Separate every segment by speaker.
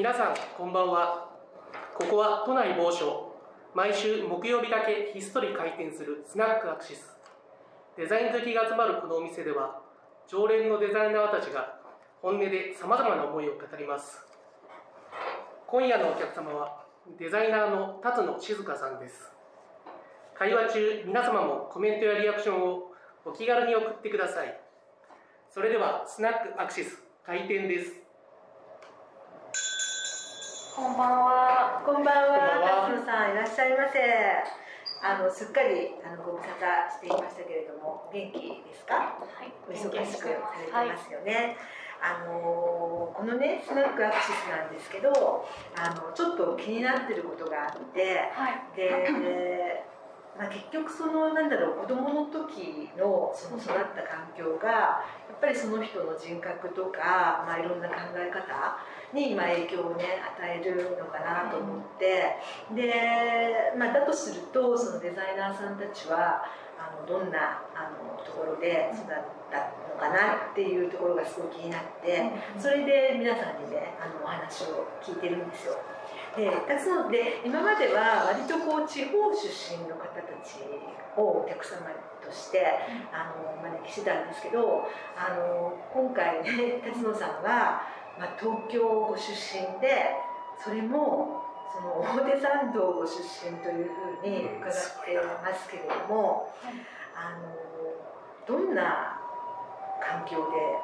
Speaker 1: 皆さんこんばんは。ここは都内某所毎週木曜日だけひっそり開店するスナックアクシス。デザイン好きが集まるこのお店では常連のデザイナーたちが本音でさまざまな思いを語ります。今夜のお客様はデザイナーの辰野静香さんです。会話中皆様もコメントやリアクションをお気軽に送ってください。それではスナックアクシス開店です。
Speaker 2: こんばんは。
Speaker 3: こんばん
Speaker 1: は
Speaker 3: は、辰野さんいらっしゃいませ。あのすっかりあのご無沙汰していましたけれども、お元気ですか？
Speaker 2: はい。
Speaker 3: お忙しくされて
Speaker 2: はい。
Speaker 3: ますよね。あのこのねスナックアクシスなんですけど、あのちょっと気になってることがあって、
Speaker 2: はい。
Speaker 3: で、まあ結局そのなんだろう子供の時のその育った環境がやっぱりその人の人格とか、まあいろんな考え方にまあ影響をね与えるのかなと思って、で、まあだとするとそのデザイナーさんたちはあのどんなあのところで育ったのかなっていうところがすごい気になって。それで皆さんにねあのお話を聞いてるんですよ。で達野で今までは割とこう地方出身の方たちをお客様としてあのお招きしてたんですけどあの今回ね達野さんは、まあ、東京ご出身でそれもその表参道ご出身というふうに伺ってますけれどもあのどんな環境で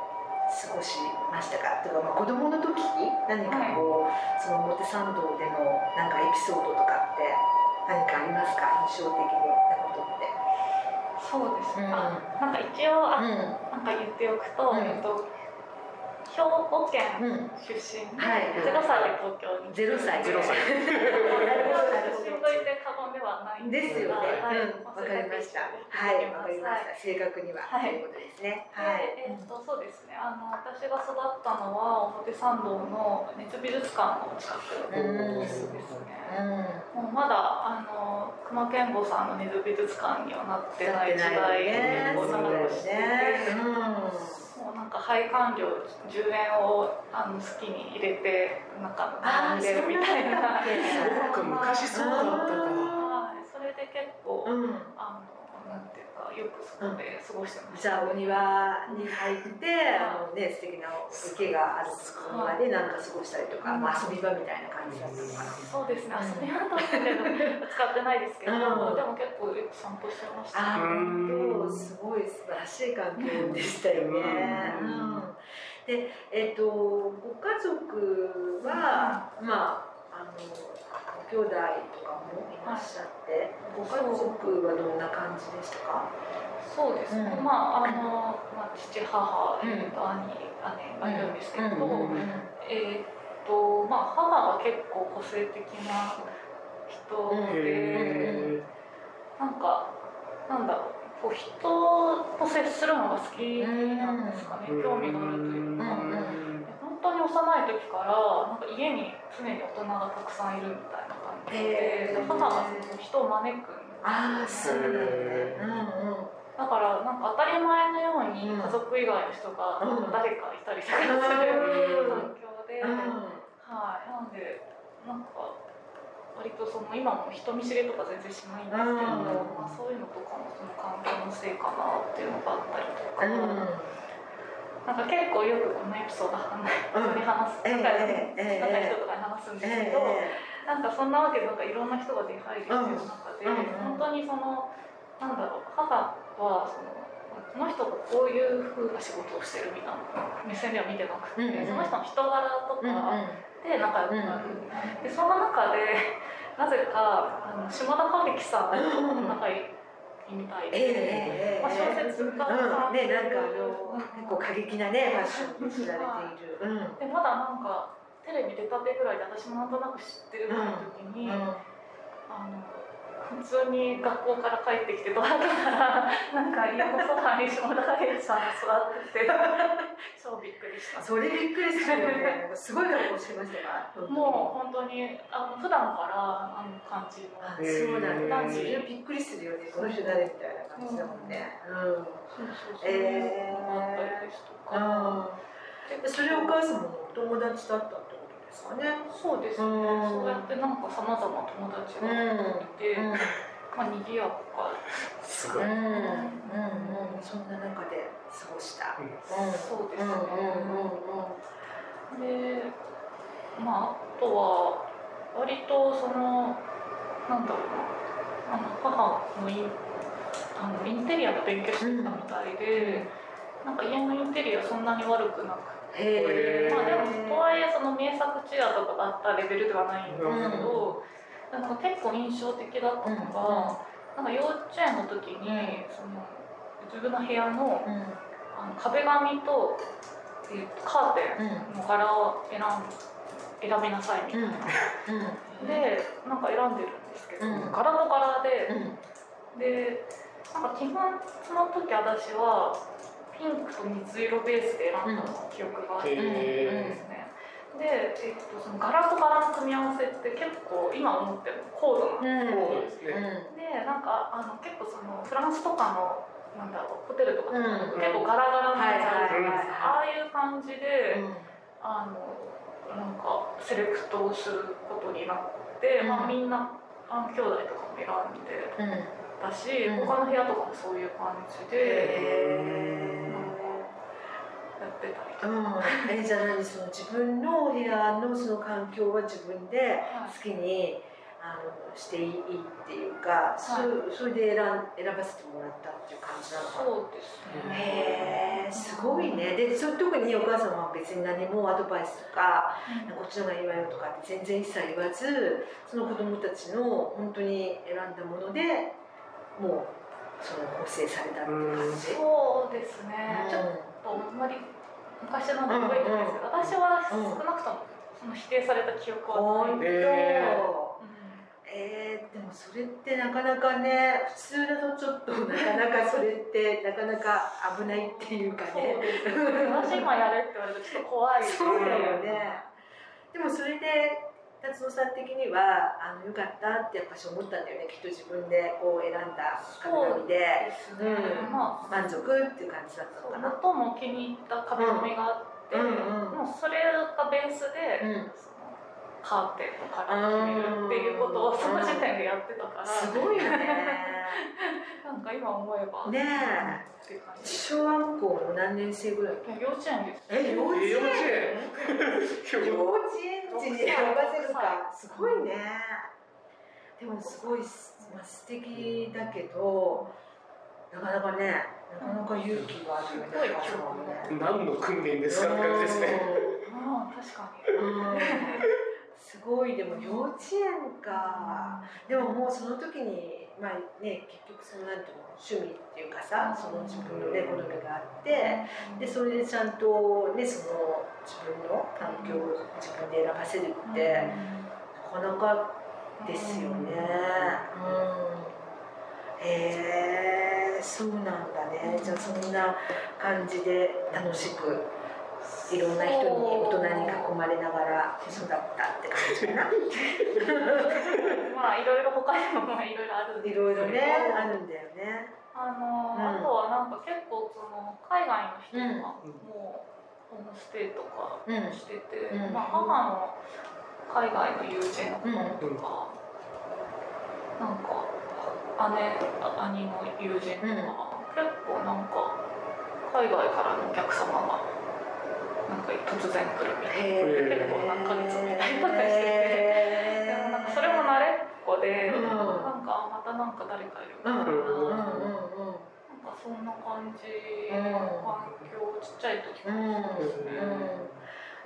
Speaker 3: 過ごしましたか？とか、まあ、子供の時何かこう、その表参道でのなんかエピソードとかって何かありますか？印象的なことって。
Speaker 2: そうですね。
Speaker 3: うん。
Speaker 2: あ、なんか一応あ、
Speaker 3: う
Speaker 2: なんか言っておくと、
Speaker 3: うん。
Speaker 2: えっと兵庫県
Speaker 3: ん、うん、
Speaker 2: 出身で、
Speaker 3: はい
Speaker 2: ゼロ歳で東京に
Speaker 3: ゼロ歳
Speaker 1: ゼロ歳
Speaker 3: なるほどなるほ
Speaker 2: 出身
Speaker 3: ど
Speaker 2: と言って過言ではないん
Speaker 3: ですよね。
Speaker 2: はい。
Speaker 3: うん、わかりました。はい、わかりました。正確には、
Speaker 2: はい
Speaker 3: ということですね。
Speaker 2: は。
Speaker 3: はい
Speaker 2: えっとそうですね。あの私が育ったのは表参道の熱美術館の近く
Speaker 3: うん
Speaker 2: ですですね。
Speaker 3: うん。
Speaker 2: もうまだあの熊健吾さんの水美術館にはなってない時代
Speaker 3: ね。
Speaker 2: を
Speaker 3: そうだよ
Speaker 2: 長くして
Speaker 3: ね。
Speaker 2: もうなんか配管料10円をあの好きに入れてなんか並んでるみたいな。
Speaker 1: そうか昔そうだったか
Speaker 2: はいそれで結構、
Speaker 3: うん。
Speaker 2: よくそこで過ごしてまし
Speaker 3: じ
Speaker 2: た。
Speaker 3: ゃあお庭に入って、あのね素敵な池があるお庭でなんか過ごしたりとか、まあ遊び場みたいな感じだったのかな。
Speaker 2: そうですね。
Speaker 3: うん
Speaker 2: 遊び場としての使ってないですけど、
Speaker 3: うん
Speaker 2: でも結構よく散歩してました。
Speaker 3: あ本当すごい素晴らしい環境でしたよね。
Speaker 1: う
Speaker 3: うんん、で、えっ、とご家族は、まああのご兄弟とかもいらっしゃって、ご家族はどんな感じでしたか？
Speaker 2: そうですね。
Speaker 3: うん。
Speaker 2: まああのまあ父母、
Speaker 3: うん
Speaker 2: えっと兄姉がいるんですけど、
Speaker 3: うんうんうん。
Speaker 2: えっとまあ母が結構個性的な人で、
Speaker 1: へ
Speaker 2: なんかなんだろう。こう人と接するのが好きなんですかね、
Speaker 1: ー
Speaker 2: 興味があるというか、
Speaker 3: うん。
Speaker 2: 本当に幼い時からなんか家に常に大人がたくさんいるみたいな感じで
Speaker 3: へー
Speaker 2: 母が人を招く
Speaker 3: ああ、そうなんだ。ね。
Speaker 2: だからなんか当たり前のように
Speaker 3: うん。
Speaker 2: 家族以外の人が
Speaker 3: うん。
Speaker 2: 誰かいたりとかする環境で、
Speaker 3: うん。うん。
Speaker 2: はい。なんでなんか割とその今も人見知りとか全然しないんですけど、
Speaker 3: うん。
Speaker 2: まあ、そういうのとかもその環境のせいかなっていうのがあったりとか、なん。か結構よくこのエピソード人に話す、
Speaker 3: ええ
Speaker 2: 仲良い
Speaker 3: ええ
Speaker 2: 仲いい人とかに話すんですけど、なんかそんなわけでなんかいろんな人が出入りしてる中で、
Speaker 3: うん
Speaker 2: 本当にそのなんだろう母はそのこの人がこういう風な仕事をしてるみたいな目線では見てなくて、
Speaker 3: うんうん。
Speaker 2: その人の人柄と
Speaker 3: うんうん。
Speaker 2: かで仲良くなる、でその中でなぜかあの島田歌劇さんと仲いいみたいで、
Speaker 3: ええええ
Speaker 2: まあ、小説家さ
Speaker 3: うん、
Speaker 2: ん。
Speaker 3: ね、なんかあの結構過激なねファッションで知られている。うん。
Speaker 2: でまだなんかテレビ出たてぐらいで私もなんとなく知ってるぐらいの時に、あの普通に学校から帰ってきてドラドラなんか家のソファに島田歌劇さんが座ってて 超びっくりした。
Speaker 3: それびっくりするよね。すごい格好してましたか？
Speaker 2: もう本当にあの普段からあの感じの
Speaker 3: あ、そうなんだ。それびっくりするよね。この人誰みたいな感じだもんね。うん。
Speaker 2: そうそうそういうのがあったりですとか、
Speaker 3: ああ。それお母様のお友達だったですかね。
Speaker 2: そうですね、
Speaker 3: うん。
Speaker 2: そうやってなんかさまざま友達がいて、
Speaker 3: うん。
Speaker 2: まあ賑やか。
Speaker 1: すごい、
Speaker 3: うん。うんうんそんな中で過ごした。
Speaker 1: うん。
Speaker 3: うん
Speaker 2: そうですね。
Speaker 3: うんうんうん
Speaker 2: でまああとは割とそのなんだろうな。あの母のインあのインテリアの勉強してたみたいで、なんか家のインテリアそんなに悪くなく
Speaker 3: へえ。
Speaker 2: まあでもとはいえその名作チアとかがあったレベルではないんですけど、なんか結構印象的だったのが、なんか幼稚園の時にその自分の部屋の
Speaker 3: うん。
Speaker 2: あの壁紙と,、えーとカーテ
Speaker 3: うん
Speaker 2: ンの柄を選ん選びなさいみたいな、でなんか選んでるんですけど、
Speaker 3: うん。
Speaker 2: 柄と柄で、
Speaker 3: うん。
Speaker 2: でなんか基本その時私はピンクと水色ベースで選んだ記憶があって、
Speaker 1: へ
Speaker 2: ですねで、えっと、その柄と柄の組み合わせって結構今思っても高度な
Speaker 3: うん。
Speaker 1: そうですね。
Speaker 2: でなんかあの結構そのフランスとかのなんだろうホテルとかとか
Speaker 3: うん。
Speaker 2: 結構ガラガラのやつあるじゃないですああいう感じで、あのなんかセレクトをすることになって、まあ、
Speaker 3: うん
Speaker 2: みんなあの兄弟とかも選んで
Speaker 3: うん。
Speaker 2: たし、
Speaker 3: うん。
Speaker 2: 他の部屋とかもそういう感じで、って。
Speaker 3: うん、えじゃあ何その自分の部屋のその環境は自分で好きにあのしていいっていうか、そそれで選ん選ばせてもらったっていう感じなのかな
Speaker 2: そうですね。
Speaker 3: へえすごいねでそ特にお母様は別に何もアドバイスとか
Speaker 2: うん
Speaker 3: こっちの方がいいわよとかって全然一切言わずその子供たちの本当に選んだものでもうその構成されたっていう感じ。
Speaker 2: そうですね。ちょっとあんまり昔の覚えてないですけど、私は少なくともその否定された記憶はない。
Speaker 3: 本当、
Speaker 1: へ
Speaker 3: えー、でもそれってなかなかね普通だとちょっとなかなかそれってなかなか危ないっていうかね。
Speaker 2: 私今やれって言われるとちょっと怖い。
Speaker 3: そうだよねでもそれでさん的にはあのよかったってやっぱし思ったんだよねきっと自分でこう選んだ壁紙で
Speaker 2: ですね。
Speaker 3: うん
Speaker 2: まあ。
Speaker 3: 満足っていう感じだったのかな。
Speaker 2: 最も気に入った壁紙があって、
Speaker 3: うんうん
Speaker 2: もうそれがベースで、
Speaker 3: うん
Speaker 2: カーテンのカラーを決めるっていうことをその時点でやってたから、
Speaker 3: すごいよね。
Speaker 2: なんか今思えば。
Speaker 3: ね
Speaker 2: っていう感じ。
Speaker 3: 小学校の何年生ぐらい？
Speaker 2: 幼稚園です。
Speaker 3: え幼稚園？
Speaker 1: 幼稚
Speaker 3: 幼稚園児に選ばせるか。すごいね。でもすごいすまあ素敵だけどなかなかねなかなか勇気があるよね。
Speaker 1: 何の訓練ですかって感じですね。
Speaker 2: ああ確か
Speaker 3: うんうん。すごいでも幼稚園か。でももうその時にまあね結局そのなんていうの趣味っていうかさその自分のね好みがあってでそれでちゃんとねその自分の環境を自分で選ばせるってなかなかですよね。うん、へえそうなんだね。じゃあそんな感じで楽しくいろんな人に大人に囲まれながら育ったって感じかな。
Speaker 2: まあいろいろ他にもまあいろいろあるんですけど。
Speaker 3: いろいろねあるんだよね。
Speaker 2: あの、
Speaker 3: うん。
Speaker 2: あとはなんか結構その海外の人が
Speaker 1: うん
Speaker 2: もうホームステイとか
Speaker 3: うん。
Speaker 2: してて、
Speaker 3: うん。
Speaker 2: まあ、母の海外の友人の子供とか、なんか姉兄の友人とか、結構なんか海外からのお客様がなんか突然来るみたい
Speaker 3: へー。
Speaker 2: 結構何ヶ月みたいとかしててなでもなんかそれも慣れっこで、
Speaker 3: うん。
Speaker 2: なんかあまたなんか誰かいるみたいな。
Speaker 3: うん。うん
Speaker 2: そんな感じ
Speaker 3: うん
Speaker 2: の環境ちっちゃい時か
Speaker 3: うん。
Speaker 2: らそうですね。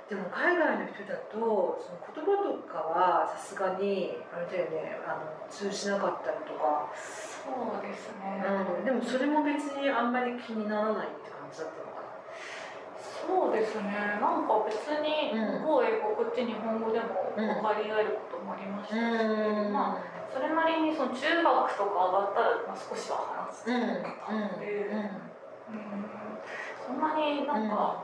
Speaker 3: でも海外の人だとその言葉とかはさすがにあれだよねあの通じなかったりとか、
Speaker 2: そうですね。
Speaker 3: うん、でもそれも別にあん。まり気にならないって感じだったのか
Speaker 2: そうですね。なんか別に
Speaker 3: うん。
Speaker 2: 向こう英語こっち日本語でも分かり合えることもありましたし、
Speaker 3: な。
Speaker 2: まあそれなりにその中学とか上がったらまあ少しは話す
Speaker 3: うんうん
Speaker 2: ので、
Speaker 3: うん。
Speaker 2: うん。そんなになんか、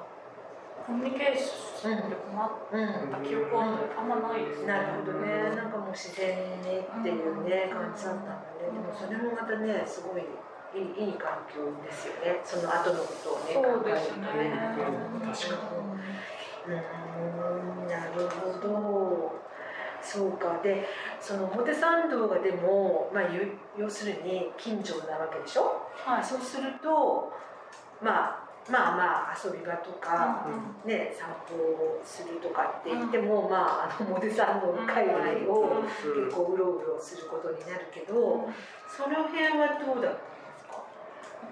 Speaker 2: コミュニケーションで困っ
Speaker 3: うん
Speaker 2: た記憶はあんまないですね。
Speaker 3: なるほどね。なんかもう自然にっていうね感じだったんだね。でもそれもまたねすごいいいいい環境ですよね。その後のことをね考えると
Speaker 2: ですね。
Speaker 1: うん確か
Speaker 3: うーん。なるほど。そうか。でその表参道がでも、まあ、ゆ要するに近所なわけでしょ？
Speaker 2: はい。
Speaker 3: そうすると、まあ、まあまあ遊び場とか、
Speaker 2: うん
Speaker 3: ね、散歩をするとかって言っても、まあ、あの表参道の界隈を結構うろうろすることになるけど、その辺はどうだった？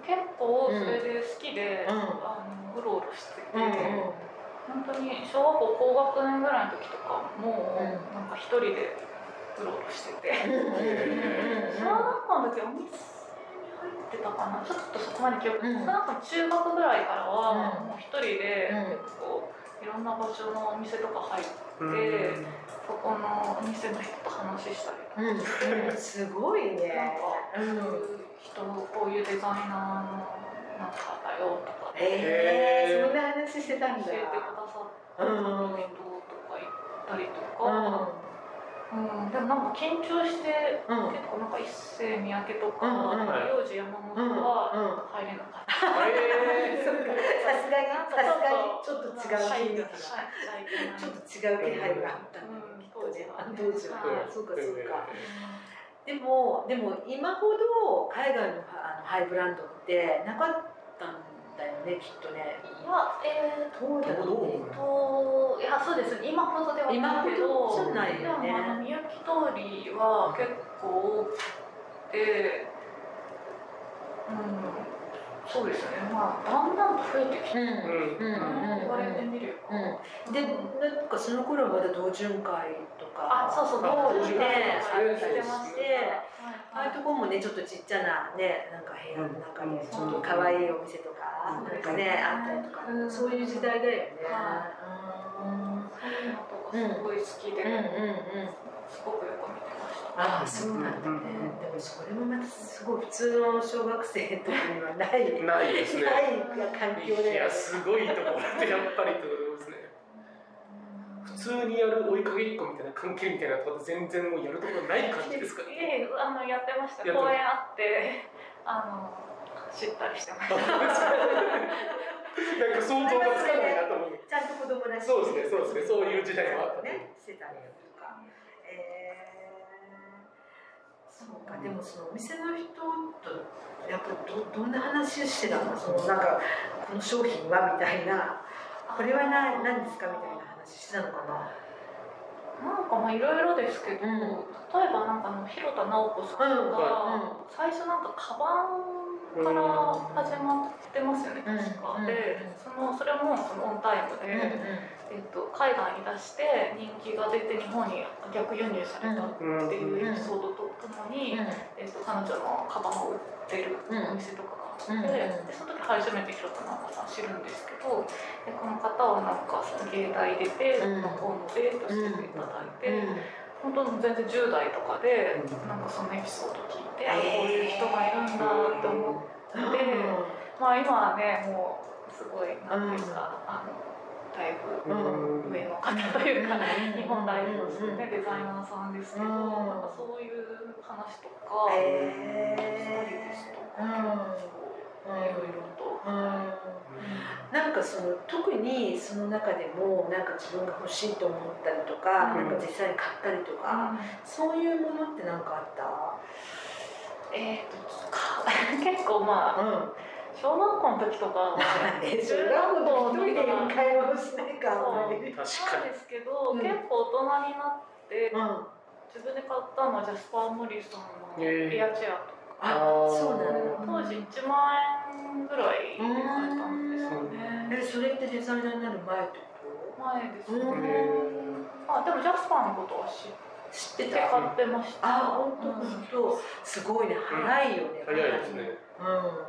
Speaker 2: 結構それで好きで、
Speaker 3: うん。
Speaker 2: あのうろうろしてて、
Speaker 3: うん
Speaker 2: 本当に小学校高学年ぐらいの時とかも、
Speaker 3: うん
Speaker 2: なんか一人でうろうろしてて、小
Speaker 3: うん
Speaker 2: 学校の時お店に入ってたかな。ちょっとそこまで記憶ない、
Speaker 3: うん。
Speaker 2: 小学校中学ぐらいからは、
Speaker 3: うん。
Speaker 2: もう一人で
Speaker 3: うん。
Speaker 2: 結構いろんな場所のお店とか入って、
Speaker 1: うん。
Speaker 2: そこのお店の人と話したりとか。
Speaker 3: うんうん。すごいね。
Speaker 2: なんか、う
Speaker 3: ん
Speaker 2: 人、こういうデザイナーのなんかだよとか、
Speaker 3: えー、そんな話してたんだ。
Speaker 2: 教えてくださった
Speaker 3: うん
Speaker 2: 人とか行ったりと
Speaker 3: うん。
Speaker 2: か、うん、でもなんか緊張して、
Speaker 3: うん。
Speaker 2: 結構なんか一世三宅とか、
Speaker 3: うんうん。
Speaker 2: 幼児山本
Speaker 3: うん
Speaker 2: は
Speaker 3: うん。
Speaker 2: 入れなかった。
Speaker 1: え
Speaker 3: そっか。さすがにさすがに。ちょっと違う気がちょっと違う気配があったん。だよ
Speaker 2: うん。
Speaker 3: きっとね
Speaker 2: 当時は。
Speaker 3: あ当時は。
Speaker 2: はい
Speaker 3: そうかそうかでもでも今ほど海外のあのハイブランドってなかったんだよねきっとね。
Speaker 2: いや、えー
Speaker 3: どうだろう。ね
Speaker 2: と、いや、そうです。今ほどではないけど、
Speaker 3: 今ほどじゃないよね。
Speaker 2: でも、あの、みゆき通りは結構多くて、うん、そうですね。まあ、だんだんと増えてきて、
Speaker 3: うん。
Speaker 1: うん。
Speaker 2: 言われてみるよ。
Speaker 3: うん。でなんかその頃はまだ同潤会とか
Speaker 2: あ、そうそう、
Speaker 1: あ
Speaker 2: 同時
Speaker 3: ね
Speaker 2: ありしてまして、
Speaker 3: ああいうところもねちょっとちっちゃなねなんか部屋の中
Speaker 1: うん
Speaker 3: でちょっと可愛いお店とか、
Speaker 1: うん。
Speaker 3: なんかねあったりとか、
Speaker 2: うん。
Speaker 3: そういう時代だよね。
Speaker 2: は
Speaker 3: うん。
Speaker 2: そういうのとかすごい好きで、
Speaker 3: うんうんうん。
Speaker 2: すごくよく見てました。
Speaker 3: ああそうなんだね。でもそれもまたすごい普通の小学生の時にはない。
Speaker 1: ないですね。
Speaker 3: ない環境だ
Speaker 1: いや。すごいところってやっぱりってことですね。普通にやる追いかけっこみたいな関係みたいなとこ全然もうやるところない感じですか
Speaker 2: い
Speaker 1: ね。
Speaker 2: えいえあのやってました。
Speaker 1: やってま
Speaker 2: 公園あってあの走ったりしてました。
Speaker 1: なんか想像がつかないなと思う。
Speaker 3: ちゃんと子供らしい。
Speaker 1: そうですねそうですね。そういう時代もあった
Speaker 3: ね。してたりとか。えー、そうかでもそのお店の人とやっぱどどんな話してたの？そのなんかこの商品はみたいな。これは何何ですかみたいな話してたのかな？
Speaker 2: なんかまあいろいろですけど、
Speaker 3: うん。
Speaker 2: 例えばなんかあの広田直子さんが、
Speaker 3: うん
Speaker 2: 最初なんかカバンから始まってますよね、
Speaker 3: うん
Speaker 2: 確か、
Speaker 3: うん。
Speaker 2: でそのそれもそのオンタイムで、えっと、海外に出して人気が出て日本に逆輸入されたっていうエピソードとともに、えっと、彼女のカバンを売ってるお店とかがあって、でその時初めて広田直子さん知るんですけどでこの方はなんか芸大出て、河野でとしていただいて、
Speaker 3: うん。
Speaker 2: 本当に全然10代とかでなんかそのエピソード聞いて、あこういう人がいるんだって思って、まあ今はねもうすごいなんていうか、あのだいぶ
Speaker 1: うん。
Speaker 2: 上の方というか、日本代表する
Speaker 3: うん。
Speaker 2: ねデザイナーさんですけど、
Speaker 3: うん。
Speaker 2: なんかそういう話とか、
Speaker 3: え
Speaker 2: スタイリストとか、
Speaker 3: うん。
Speaker 2: いろいろと。
Speaker 3: なんかその特にその中でもなんか自分が欲しいと思ったりとか、
Speaker 1: うん。
Speaker 3: なんか実際に買ったりとか、そういうものって何かあった？
Speaker 2: えー、とか 結構まあ
Speaker 3: うん
Speaker 2: 小学校の時とかは。
Speaker 3: え小学校の一人で買い物しないかあん
Speaker 2: なんですけど、
Speaker 3: うん。
Speaker 2: 結構大人になって
Speaker 3: うん。
Speaker 2: 自分で買ったのはジャスパー・モリソンの
Speaker 1: へー。
Speaker 2: エアチェアとか、
Speaker 3: あそうなんだ。
Speaker 2: 当時1万円ぐらいで買えたんですよね、
Speaker 3: えそれってデザイナーになる前ってこ
Speaker 2: 前です
Speaker 3: う
Speaker 2: ね、
Speaker 3: ん
Speaker 2: あでもジャスパーのことは知っ
Speaker 3: と知って
Speaker 2: て
Speaker 3: た。
Speaker 2: 買ってました。
Speaker 3: あ本当
Speaker 2: うん
Speaker 3: 本当。すごいね。早いよね、
Speaker 1: に早いですね。
Speaker 3: うん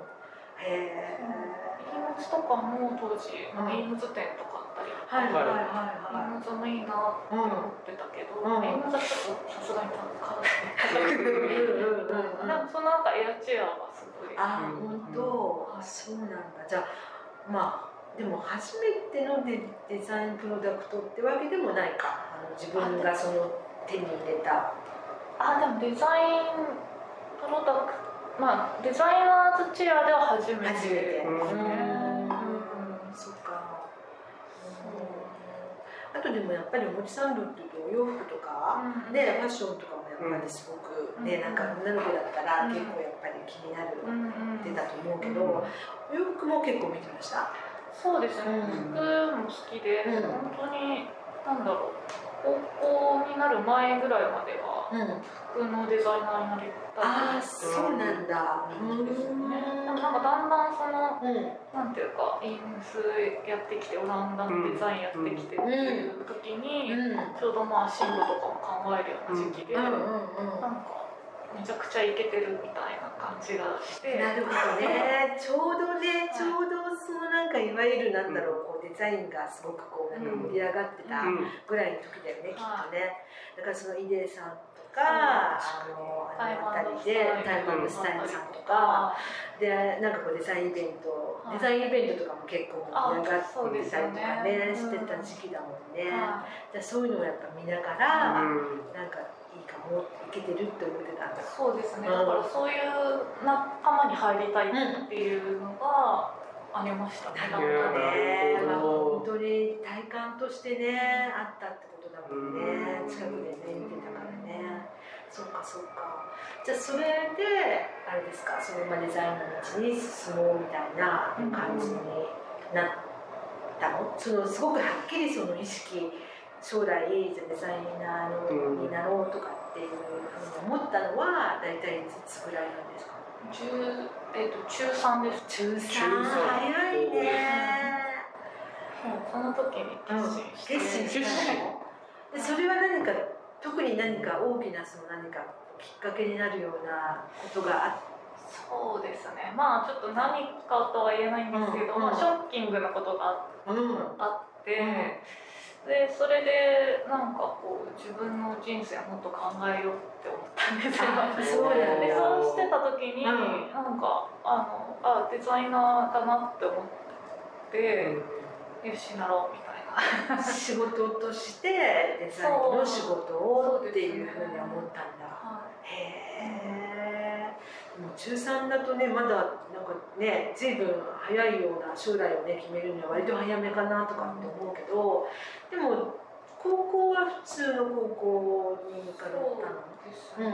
Speaker 3: へえ
Speaker 2: イー。ムズとかも当時、
Speaker 3: うん
Speaker 2: イームズ店とかあったりとか、
Speaker 3: はいはい
Speaker 2: イ
Speaker 3: は
Speaker 2: ームズもいいなって思ってたけど、
Speaker 3: うん。
Speaker 2: イームズはちょっとさすがに高
Speaker 3: いはい。うん。うん。うん。うん
Speaker 2: でもその中エアチェアはすごい。
Speaker 3: あ
Speaker 1: うん
Speaker 3: 本当？あそうなんだ。じゃあまあでも初めてのデデザインプロダクトってわけでもないか。あの自分がその手に入れた。
Speaker 2: あでもデザインプロダクトまあデザイナーズチェアでは初めて。
Speaker 3: 初めて
Speaker 1: う
Speaker 3: そあとでもやっぱりおもちサンドっていうとお洋服とか、
Speaker 2: うん。
Speaker 3: ね、ファッションとかもやっぱりすごくね、
Speaker 2: うん。
Speaker 3: なんか女の子だったら
Speaker 2: うん。
Speaker 3: 結構やっぱり気になる
Speaker 2: うんうん。
Speaker 3: 出たと思うけど、
Speaker 1: うん。
Speaker 3: お洋服も結構見てました？
Speaker 2: そうですね、
Speaker 3: うん。
Speaker 2: 服も好きで、
Speaker 3: うん。
Speaker 2: 本当になんだろう高校になる前ぐらいまでは
Speaker 3: うん。
Speaker 2: 服のデザイナーになりたい
Speaker 3: ああそうなんだ
Speaker 2: 感じですね。でもなんかだんだんその
Speaker 3: うん。
Speaker 2: なんていうかインスやってきてオランダのデザインやってきてっていう時に、
Speaker 3: うん。
Speaker 2: ちょうどまあ進路とかも考えるような時期で、
Speaker 3: うん
Speaker 2: なん
Speaker 3: うん。
Speaker 2: かめちゃくちゃイケてるみたいな感じがして。
Speaker 3: なるほどね。ちょうどねちょうどそのなんかいわゆるなんだろうこうデザインがすごくこうなんか盛り上がってた
Speaker 1: うん
Speaker 3: ぐらいの時だよね、きっとね。だからそのイデーさんとかあのあ
Speaker 2: タイ
Speaker 3: の辺りでタイマンドスタイルさんとかでなんかこうデザインイベント、
Speaker 2: はい。
Speaker 3: デザインイベントとかも結構盛り上がってたりとか
Speaker 2: あね。
Speaker 3: してた時期だもんね、
Speaker 2: は
Speaker 3: じゃあそういうのをやっぱ見ながら、
Speaker 1: うん。
Speaker 3: なんかいいかもいけてるって思ってたんだ。
Speaker 2: い、そうですね、
Speaker 3: うん。
Speaker 2: だからそういう仲間に入りたいっていうのがありましたね、
Speaker 3: なるほどね、まあ、本当に体感としてねあったってことだもんね。
Speaker 1: うん。
Speaker 3: 近くでね見てたそうかそうか。じゃあそれであれですかそのまあデザインの道に進もうみたいな感じになったの？そのすごくはっきりその意識将来じゃあデザイナーのになろうとかっていうふうに思ったのは大体いつぐらいなんですか
Speaker 2: ？10えっと中3です。
Speaker 3: 中3
Speaker 1: 三。
Speaker 3: 早いね。
Speaker 2: もうその時に決心して、
Speaker 3: 決心したの？でそれは何か特に何か大きなその何かきっかけになるようなことがあっ
Speaker 2: そうですね。まあちょっと何かとは言えないんですけど、
Speaker 3: うん。
Speaker 2: まあ、ショッキングなことがあって、
Speaker 3: うん。
Speaker 2: でそれでなんかこう自分の人生もっと考えようって思ったんですよ。でそうしてた時に、
Speaker 3: うん。
Speaker 2: なんかあのあデザイナーだなって思って、よしなろうみたいな
Speaker 3: 仕事としてデザインの仕事をっていうふうに思ったんだ。へえもう中3だとねまだなんかね随分早いような将来をね決めるには割と早めかなとかって思うけどでも高校は普通の高校に通ったの？
Speaker 2: そうですね、
Speaker 3: うんうん。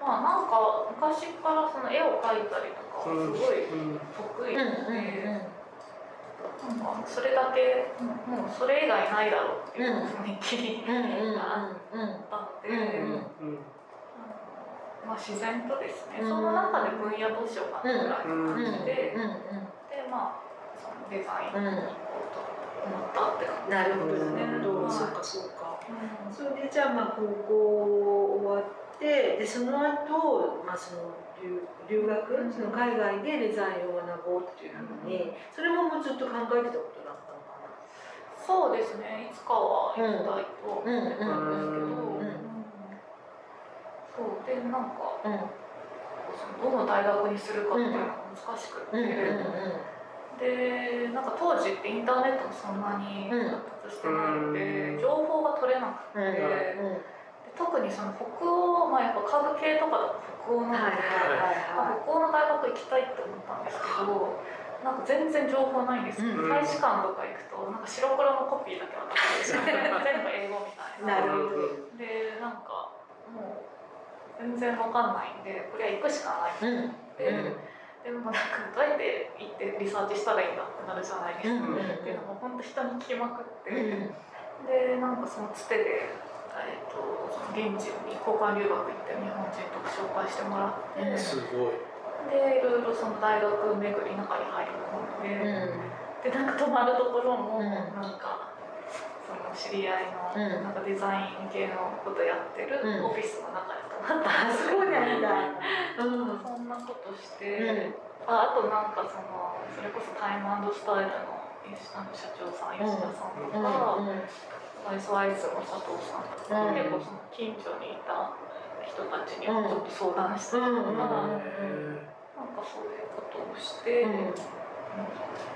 Speaker 2: まあなんか昔からその絵を描いたりとかはすごい
Speaker 1: うん
Speaker 2: 得意で、
Speaker 3: うんうん
Speaker 2: なんかそれだけもうそれ以外ないだろうっていう雰囲気
Speaker 3: うんうん
Speaker 2: があ
Speaker 3: うんうん
Speaker 2: ったので、
Speaker 3: うんうん。
Speaker 1: うん。
Speaker 2: まあ、自然とですね、
Speaker 3: うん。
Speaker 2: その中で分野どうしようかなぐらいの感じで、
Speaker 3: うん
Speaker 2: でまあそのデザイン
Speaker 3: うん
Speaker 2: に行こうと思ったって感じ。
Speaker 3: なるほどなるほど、
Speaker 2: はい
Speaker 3: そうかそうか。
Speaker 2: うん。
Speaker 3: それでじゃあまあ高校終わってでその後、まあその留留学、
Speaker 2: うん
Speaker 3: その海外でデザインを学ぼうっていうふうにそれももうずっと考えてたことだったのかな。
Speaker 2: そうですね。いつかは行きたいとは思ってたんですけど、そうでなんかどの大学にするかっていうのが難しくって、でなんか当時ってインターネットもそんなに発達してないので、情報が取れなくて、特にその北欧まあやっぱ家具系とかだと北欧なので、
Speaker 3: はいはいはい
Speaker 2: まあ北欧の大学行きたいって思ったんですけどなんか全然情報ないんですよ、
Speaker 3: うん。
Speaker 2: 大使館とか行くとなんか白黒のコピーだけ渡されて全部英語みたいな。
Speaker 3: なるほど。
Speaker 2: でなんかもう全然わかんないんでこれは行くしかない
Speaker 3: うん。
Speaker 2: で、でもなんかどうやって行ってリサーチしたらいいんだってなるじゃないですか、
Speaker 3: うん。
Speaker 2: っていうのも本当人に聞きまくって、
Speaker 3: うん。
Speaker 2: でなんかそのつてで、えー、と現地に交換留学行って日本人とか紹介してもらって、
Speaker 3: うん
Speaker 1: すごい。
Speaker 2: でいろいろその大学巡り中に入り込んで、でなんか泊まるところも、
Speaker 3: うん。
Speaker 2: なんかその知り合いの、
Speaker 3: うん。
Speaker 2: なんかデザイン系のことやってる
Speaker 3: うん。
Speaker 2: オフィスの中で泊まった
Speaker 3: あそうなんだ。うん。
Speaker 2: そんなことして、
Speaker 3: うん。
Speaker 2: ああとなんかそのそれこそタイムスタイルの吉田の社長さん吉田さんと
Speaker 3: うん。
Speaker 2: か、
Speaker 3: うん
Speaker 2: アイスアイスの佐藤さん。
Speaker 3: うん。
Speaker 2: 結構その近所にいた人たちにもちょっと相談したりとか、なん。かそういうことをして、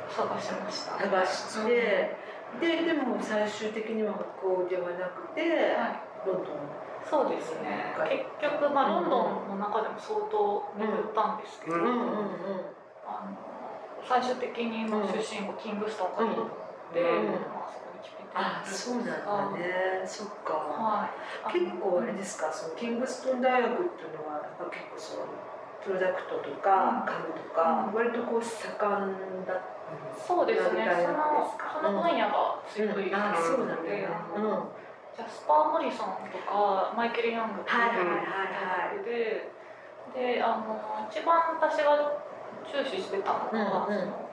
Speaker 2: 探しました。
Speaker 3: 探してででも最終的には北欧ではなくて
Speaker 2: はい。
Speaker 3: ロンドン。
Speaker 2: そうですね。結局、まあ、ロンドンの中でも相当巡ったんですけど、最終的にまあ出身がキングストンかロンドンで、
Speaker 3: うん。
Speaker 2: まあ、そ
Speaker 3: あそうなんだね。そっか。
Speaker 2: はい。
Speaker 3: 結構あれですかそのキングストン大学っていうのはやっぱ結構そのプロダクトとか家具とか割とこう盛んだ
Speaker 2: そうですね。その
Speaker 3: ですか？
Speaker 2: その分野が強い
Speaker 3: うん。あそうなんだうん。
Speaker 2: ジャスパー・モリソンとかマイケル・ヤングっていうでであの一番私が注視してたのが、
Speaker 3: うんうん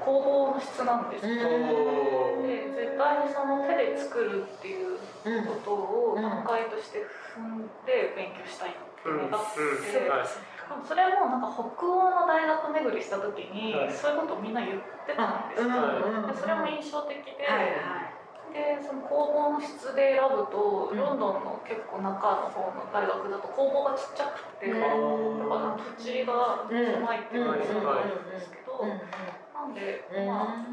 Speaker 2: 工房の質なんです。よ、
Speaker 1: お
Speaker 2: で絶対にその手で作るっていう
Speaker 3: うん
Speaker 2: ことを段階として踏んで勉強したいっていうのがあって、それもなんか北欧の大学巡りした時に、
Speaker 1: はい。
Speaker 2: そういうことをみんな言ってたんですよ、
Speaker 3: うん。
Speaker 2: でそれも印象的で、
Speaker 3: はい。はい。
Speaker 2: でその工房の質で選ぶと、
Speaker 3: うん
Speaker 2: ロンドンの結構中の方の大学だと工房がちっちゃくて、
Speaker 3: うん。
Speaker 2: だから土地が狭いっていうのがそうなんですけど、
Speaker 3: うん
Speaker 2: なんで、
Speaker 3: うん。
Speaker 2: まあ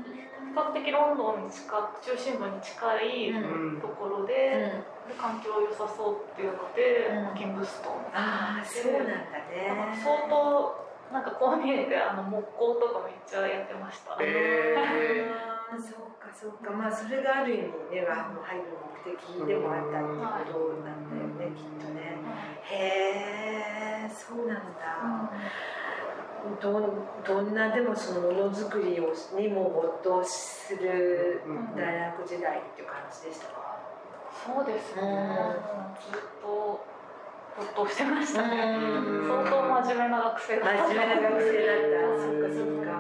Speaker 2: 比較的ロンドンに近く中心部に近い
Speaker 3: うん。
Speaker 2: ところ
Speaker 3: う
Speaker 2: で,、
Speaker 3: ん。
Speaker 2: で環境良さそうっていうので、
Speaker 3: うん。
Speaker 2: キングストン。
Speaker 3: ああそうなんだね。
Speaker 2: 相当なんかこう見えてあの木工とかめっちゃやってました。
Speaker 1: え
Speaker 3: あーそうかそうか。まあそれがある意味ねあの入る目的でもあったってことなんだよねきっとね。へえそうなんだどんどんなでもそのものづくりをにも没頭する
Speaker 1: うん
Speaker 3: 大学時代っていう感じでしたか？
Speaker 2: そうですね、ずっと没頭してましたね、
Speaker 3: うん。
Speaker 2: 相当真面目な学生だった。
Speaker 3: 真面目な学生だった。そっかそっ
Speaker 1: うん
Speaker 3: か。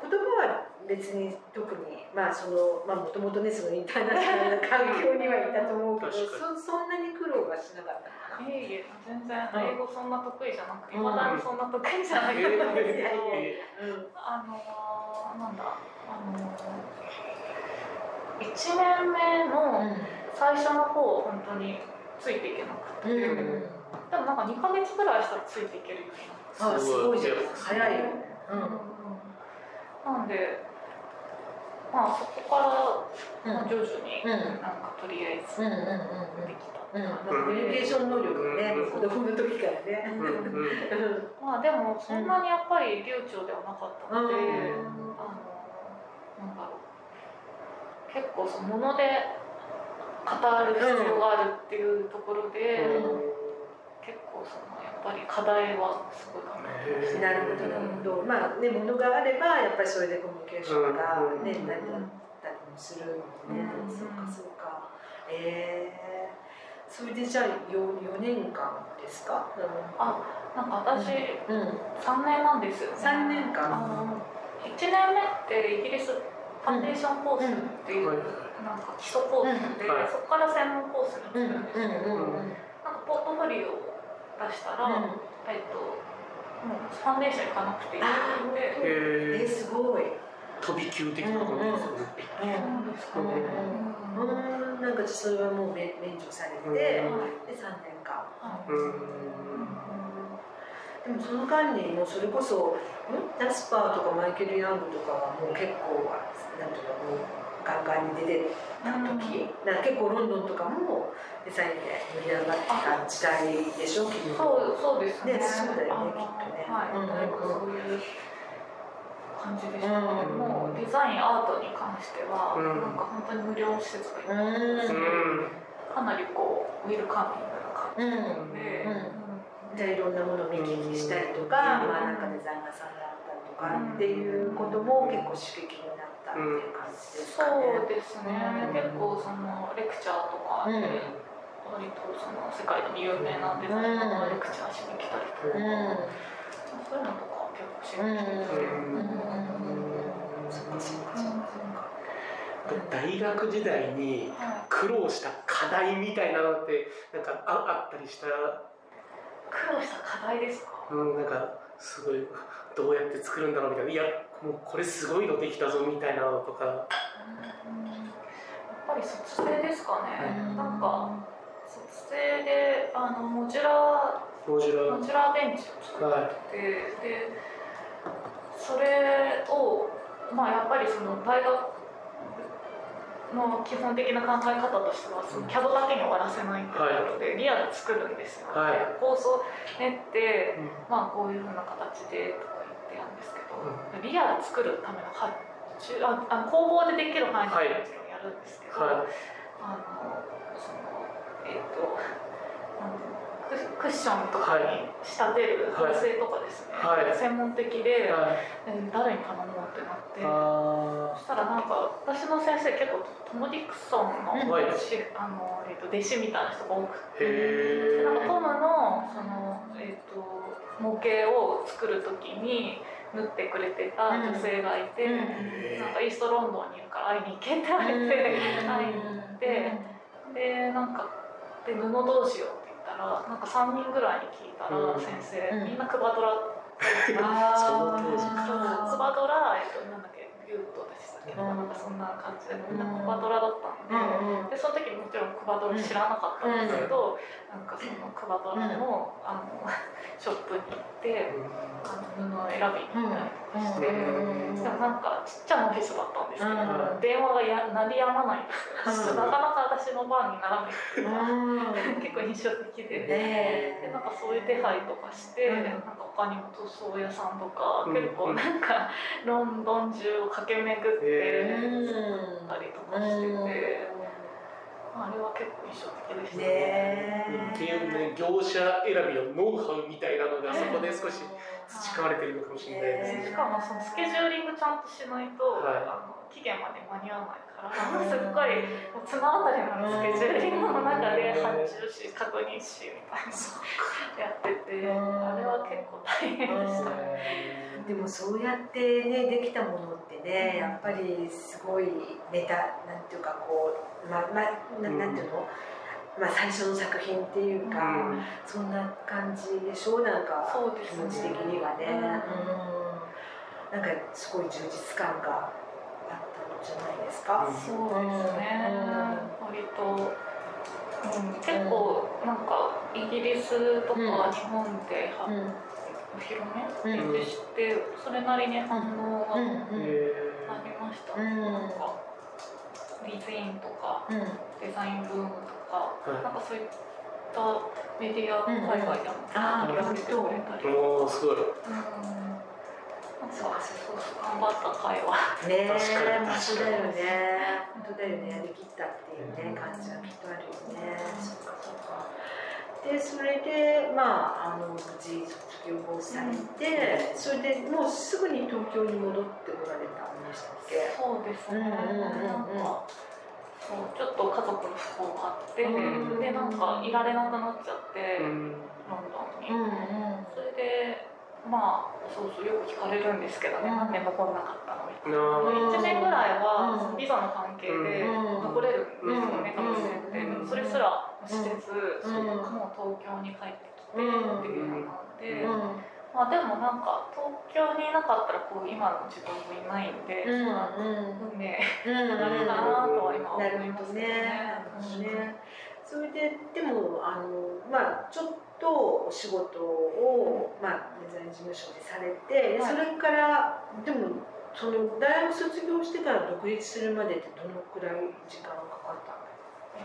Speaker 3: 言葉は別に特にまあそのまあもともとねそのインターナショナルな環境にはいたと思うけどそそんなに苦労はしなかったい
Speaker 2: えいえ全然
Speaker 3: うん
Speaker 2: 英語そんな得意じゃなくてい
Speaker 3: うん。
Speaker 2: まだにそんな得意じゃないけど、
Speaker 3: うん。
Speaker 2: あのーなんだあのー、1年目の最初の方本当についていけなくて、
Speaker 3: うん。
Speaker 2: でもなんか2ヶ月ぐらいしたらついていけるようになって
Speaker 3: あすごい。じゃん。早いよ
Speaker 2: うん。なんでまあそこからまあ徐々に
Speaker 3: うん。
Speaker 2: なんかとりあえずできた
Speaker 3: コミュニケーション能力がね子供の時からね。
Speaker 1: うんうん
Speaker 2: まあでもそんなにやっぱり流暢ではなかったので、
Speaker 3: うん
Speaker 2: あのなんだろう結構そのもので語る必要があるっていうところで、結構そのやっぱり課題はすごい考えてました
Speaker 3: なるほどなるほど。まあねものがあればやっぱりそれでコミュニケーションが
Speaker 1: うん
Speaker 3: ね成り立ったりもするもんね。
Speaker 2: うん
Speaker 3: そうかそうか。ええそれでじゃあ 4, 4年間ですか？
Speaker 2: あなんか私
Speaker 3: うん。
Speaker 2: 3年なんですよね。
Speaker 3: 3年間。
Speaker 2: あの1年目ってイギリスファンデーションコースっていう、
Speaker 1: はい
Speaker 2: なんか基礎コースで、そこから専門コースに
Speaker 3: うん
Speaker 2: するんですけど、
Speaker 3: うんうん
Speaker 2: なんかポートフォリオを出したら、
Speaker 3: うん。
Speaker 2: えっともうファンデーション行かなくていいので、
Speaker 3: え
Speaker 1: え
Speaker 3: すごい。
Speaker 1: 飛び級的な感じですよね。
Speaker 3: うん
Speaker 2: ですか
Speaker 3: うん。
Speaker 2: ね。
Speaker 3: うんなんかそれはもう免免除されて、
Speaker 1: うん。
Speaker 3: で
Speaker 2: はい
Speaker 3: 3年間でもその間にもうそれこそん？ジャスパーとかマイケル・ヤングとかはもう結構なんていうのもうガンガンに出てた時、なんか結構ロンドンとかもデザインで盛り上がってた時代でしょきっと。
Speaker 2: そうそうですね。
Speaker 3: ねそうだよねきっとね。
Speaker 2: はい、
Speaker 3: うんうんう
Speaker 2: いぶそういう感じでしたね。
Speaker 3: うん
Speaker 2: もうデザインアートに関しては、
Speaker 1: うん。
Speaker 2: なんか本当に無料施設がいっぱい
Speaker 3: うん。
Speaker 1: うん
Speaker 2: かなりこうウェルカミングな感じ
Speaker 3: うん
Speaker 2: で、
Speaker 3: うん。じゃあいろんなものを見聞きしたりとか、
Speaker 1: うん。
Speaker 3: まあなんかデザイナーさんがあったりとかっていうことも結構刺激になったっていう感じですかね。
Speaker 2: そうですね、
Speaker 3: うん。
Speaker 2: 結構そのレクチャーとかで、割とその世界でも有名なデザイナーがレクチャーしに来たりとか、
Speaker 3: うん。
Speaker 2: そういうのとかは結構刺激的で、
Speaker 3: うんそっかそっかそっか。
Speaker 1: 大学時代に
Speaker 2: はい。
Speaker 1: 苦労した課題みたいなのってなんかああったりした？
Speaker 2: 苦労した課題ですか？
Speaker 1: うん、なんかすごいどうやって作るんだろうみたいな。いやもうこれすごいのできたぞみたいなのとか。
Speaker 2: やっぱり卒制ですかね、
Speaker 3: うん
Speaker 2: なんか卒制であのモジュラ
Speaker 1: モジュラ
Speaker 2: ー。モジュラーベンチを作っ
Speaker 1: は
Speaker 2: てでそれをまあやっぱりその大学の基本的な考え方としてはその CAD だけに終わらせないっていうことで、リアル作るんですよ、
Speaker 1: はい。
Speaker 2: で構想練ってまあこういうふうな形でとか言ってやるんですけど、
Speaker 1: う
Speaker 2: リアル作るための発注ああの工房でできる範囲でもちろんやるるんですけど、
Speaker 1: はい。
Speaker 2: あのそのえっ、となんていうのクッションとかに仕立てる
Speaker 1: はい。
Speaker 2: 縫製とかですね、
Speaker 1: はい。
Speaker 2: 専門的で、
Speaker 1: はい。
Speaker 2: え誰に頼もうってなって。
Speaker 1: あ
Speaker 2: そしたらなんか私の先生結構トム・ディクソンの,、
Speaker 1: はい。
Speaker 2: しあのえっと弟子みたいな人が多く
Speaker 1: ー
Speaker 2: てなんかト
Speaker 1: ー
Speaker 2: ムのその、えっと模型を作る時に縫ってくれてた女性がいて、
Speaker 3: うん。
Speaker 1: へ
Speaker 2: なんかイーストロンドンにいるから会いに行けって言われて、会いに行ってでなんかで布どうしようって言ったらなんか3人ぐらいに聞いたら、
Speaker 1: うん。
Speaker 2: 先生、
Speaker 3: うん。
Speaker 2: みんなクバドラ。
Speaker 3: あー。
Speaker 1: その当時
Speaker 2: そうクバドラ、えっと、なんだっけビュートでしたっけ。ど、
Speaker 3: うん。
Speaker 2: なんかそんな感じでみんなクバドラだったんで。
Speaker 3: うんうん。
Speaker 2: でその時もちろんクバドラ知らなかったんですけど、なんかそのクバドラの,、あの ショップに行ってあの布を選びに行ったりとかして、
Speaker 3: うん
Speaker 2: でもなんかちっちゃなオフィスだったんですけど、
Speaker 3: うん。
Speaker 2: 電話がや鳴りやまないんですよ、
Speaker 3: うん。
Speaker 2: なかなか私の番にならないっていう結構印象的で。
Speaker 3: ね
Speaker 2: でなんかそういう手配とかして、
Speaker 3: うん。
Speaker 2: なんか他にも塗装屋さんとか、
Speaker 1: うん。
Speaker 2: 結構なんかロンドン中を駆け巡って、たりとかしてて、あれは結構印象的でした
Speaker 3: ね。
Speaker 1: っていうね業者選びのノウハウみたいなのがそこで少し培われてるのかもしれないですね。
Speaker 2: しかもそのスケジューリングちゃんとしないと、
Speaker 1: はい。
Speaker 2: あの期限まで間に合わないから、すっごいもう綱渡りのスケジューリングの中で発注し確認しみたいなやってて、
Speaker 3: うん。
Speaker 2: あれは結構大変でした。
Speaker 3: でもそうやってねできたものってねやっぱりすごいネタなんていうかこうままななんていうの、まあ最初の作品っていうか、
Speaker 1: うん。
Speaker 3: そんな感じでしょ？なんか
Speaker 2: そうですね。
Speaker 3: 気持ち的にはね、うん。なんかすごい充実感がじゃないですか。
Speaker 1: うん
Speaker 2: そうですね、割と、うん、結構なんかイギリスとか日本では、
Speaker 3: うん。
Speaker 2: お披露
Speaker 3: うん
Speaker 2: 目でしてそれなりに反応がありました、
Speaker 3: うん。
Speaker 2: なんかリズインとか
Speaker 3: うん。
Speaker 2: デザインブームとか、
Speaker 1: はい。
Speaker 2: なんかそういったメディア
Speaker 3: うん
Speaker 2: 海外でも取り上げてくれたり、
Speaker 1: うすごい。
Speaker 2: うんなんかそうそう頑張った会話。
Speaker 3: ねえ
Speaker 1: 確かに
Speaker 3: 本当だよね。本当だよね。やりきったっていうね感じはきっとあるよね。そっかそっか。でそれでまああの無事卒業をされて、それでもうすぐに東京に戻ってこられたんでしたっけ？
Speaker 2: そうですね、
Speaker 3: うんうんうんうん。
Speaker 2: なんかそうちょっと家族の不幸があって、
Speaker 3: うん。
Speaker 2: でなんかいられなくなっちゃって、
Speaker 1: うん。
Speaker 2: ロンドンに、
Speaker 3: ん。
Speaker 2: それでまあそうそうよく聞かれるんですけどね、
Speaker 3: うん。
Speaker 2: なんで残んなかったのみたいな、
Speaker 1: うん
Speaker 2: 1年ぐらいは、
Speaker 3: うん。
Speaker 2: ビザの関係で
Speaker 3: うん。
Speaker 2: 残れるんですよね、
Speaker 3: うん
Speaker 2: 学生って、
Speaker 1: うん。
Speaker 2: それすらしてず、
Speaker 3: うん。
Speaker 2: もう東京に帰ってきてって
Speaker 3: うん。
Speaker 2: いうのなので、
Speaker 3: うん。
Speaker 2: まあでもなんか東京にいなかったらこう今の自分もいないんで、
Speaker 3: うん。
Speaker 2: 運命
Speaker 3: うん
Speaker 2: なのかなとは今思
Speaker 3: ないるほど
Speaker 2: ます。
Speaker 3: ねそれででもあのまあちょっとお仕事をまあデザイン事務所でされて、
Speaker 2: はい
Speaker 3: それからでもその大学卒業してから独立するまでってどのくらい時間がかかったの？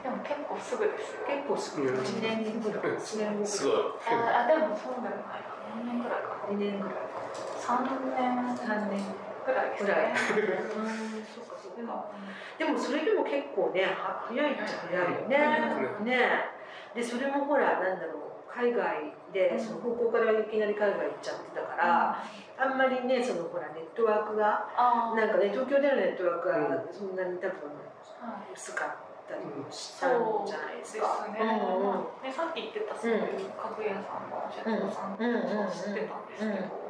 Speaker 2: でも結構すぐですよ。
Speaker 3: 結構すぐ
Speaker 1: う
Speaker 3: 年ぐらい、一年後
Speaker 1: すごい。
Speaker 2: ああでもそうないか。何年ぐらいかな。
Speaker 3: 二年ぐらい、
Speaker 2: 三年
Speaker 3: 三年
Speaker 2: ぐらいです
Speaker 3: ぐらい。
Speaker 2: ね。
Speaker 3: うん、そっかそっ
Speaker 2: でも
Speaker 3: か。でもそれでも結構ねは早いっちゃ早いよね。ねでそれもほらなんだろう海外でその高校からいきなり海外行っちゃってたから、あんまりねそのほらネットワークが
Speaker 2: あ
Speaker 3: なんかね東京でのネットワーク
Speaker 1: う
Speaker 3: がそんなに多分。薄かったりもした
Speaker 2: そ
Speaker 3: んじゃないで
Speaker 2: ですす
Speaker 3: か。
Speaker 2: ね。さっき言ってたそういう家具屋さんの社長さんとか知ってたんですけど。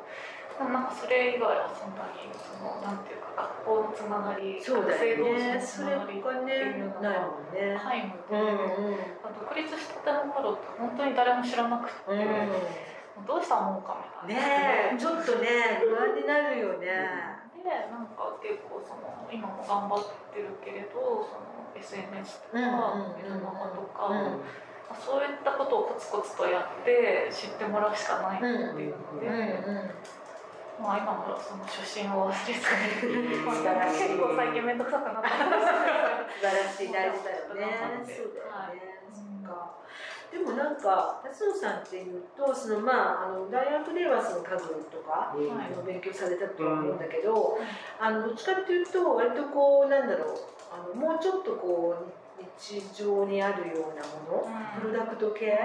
Speaker 2: なんかそれ以外はそんなにそのなんていうか学校のつながり、
Speaker 3: そうだ
Speaker 2: 学生同士。のつながりっていうの
Speaker 3: ない
Speaker 2: が
Speaker 3: もんね。
Speaker 2: 皆無で、
Speaker 3: うんうん
Speaker 2: 独立したての頃って本当に誰も知らなくて、
Speaker 3: うん。
Speaker 2: どうしたもんかみたいな。
Speaker 3: ねえちょっとね不安になるよね。
Speaker 2: でなんか結構その今も頑張ってるけれどその SNS とか
Speaker 3: うん
Speaker 2: メ
Speaker 3: うん
Speaker 2: ルマガとか、
Speaker 3: うん
Speaker 2: まあそういったことをコツコツとやって知ってもらうしかないっていうので、
Speaker 3: うんうん。
Speaker 2: まあ今もその初心を忘れずに、結構最近面倒くさくなった
Speaker 3: 素晴らしい大事だよね。そうだよね。そっか。でもなん。か辰野さん。っていうとそのまああの大学ではその家具とか
Speaker 1: うん。
Speaker 2: はい
Speaker 3: あの勉強されたと思うん。だけど、あのどっちかっていうと割とこうなん。だろうあのもうちょっとこう日常にあるようなもの、プロダクト系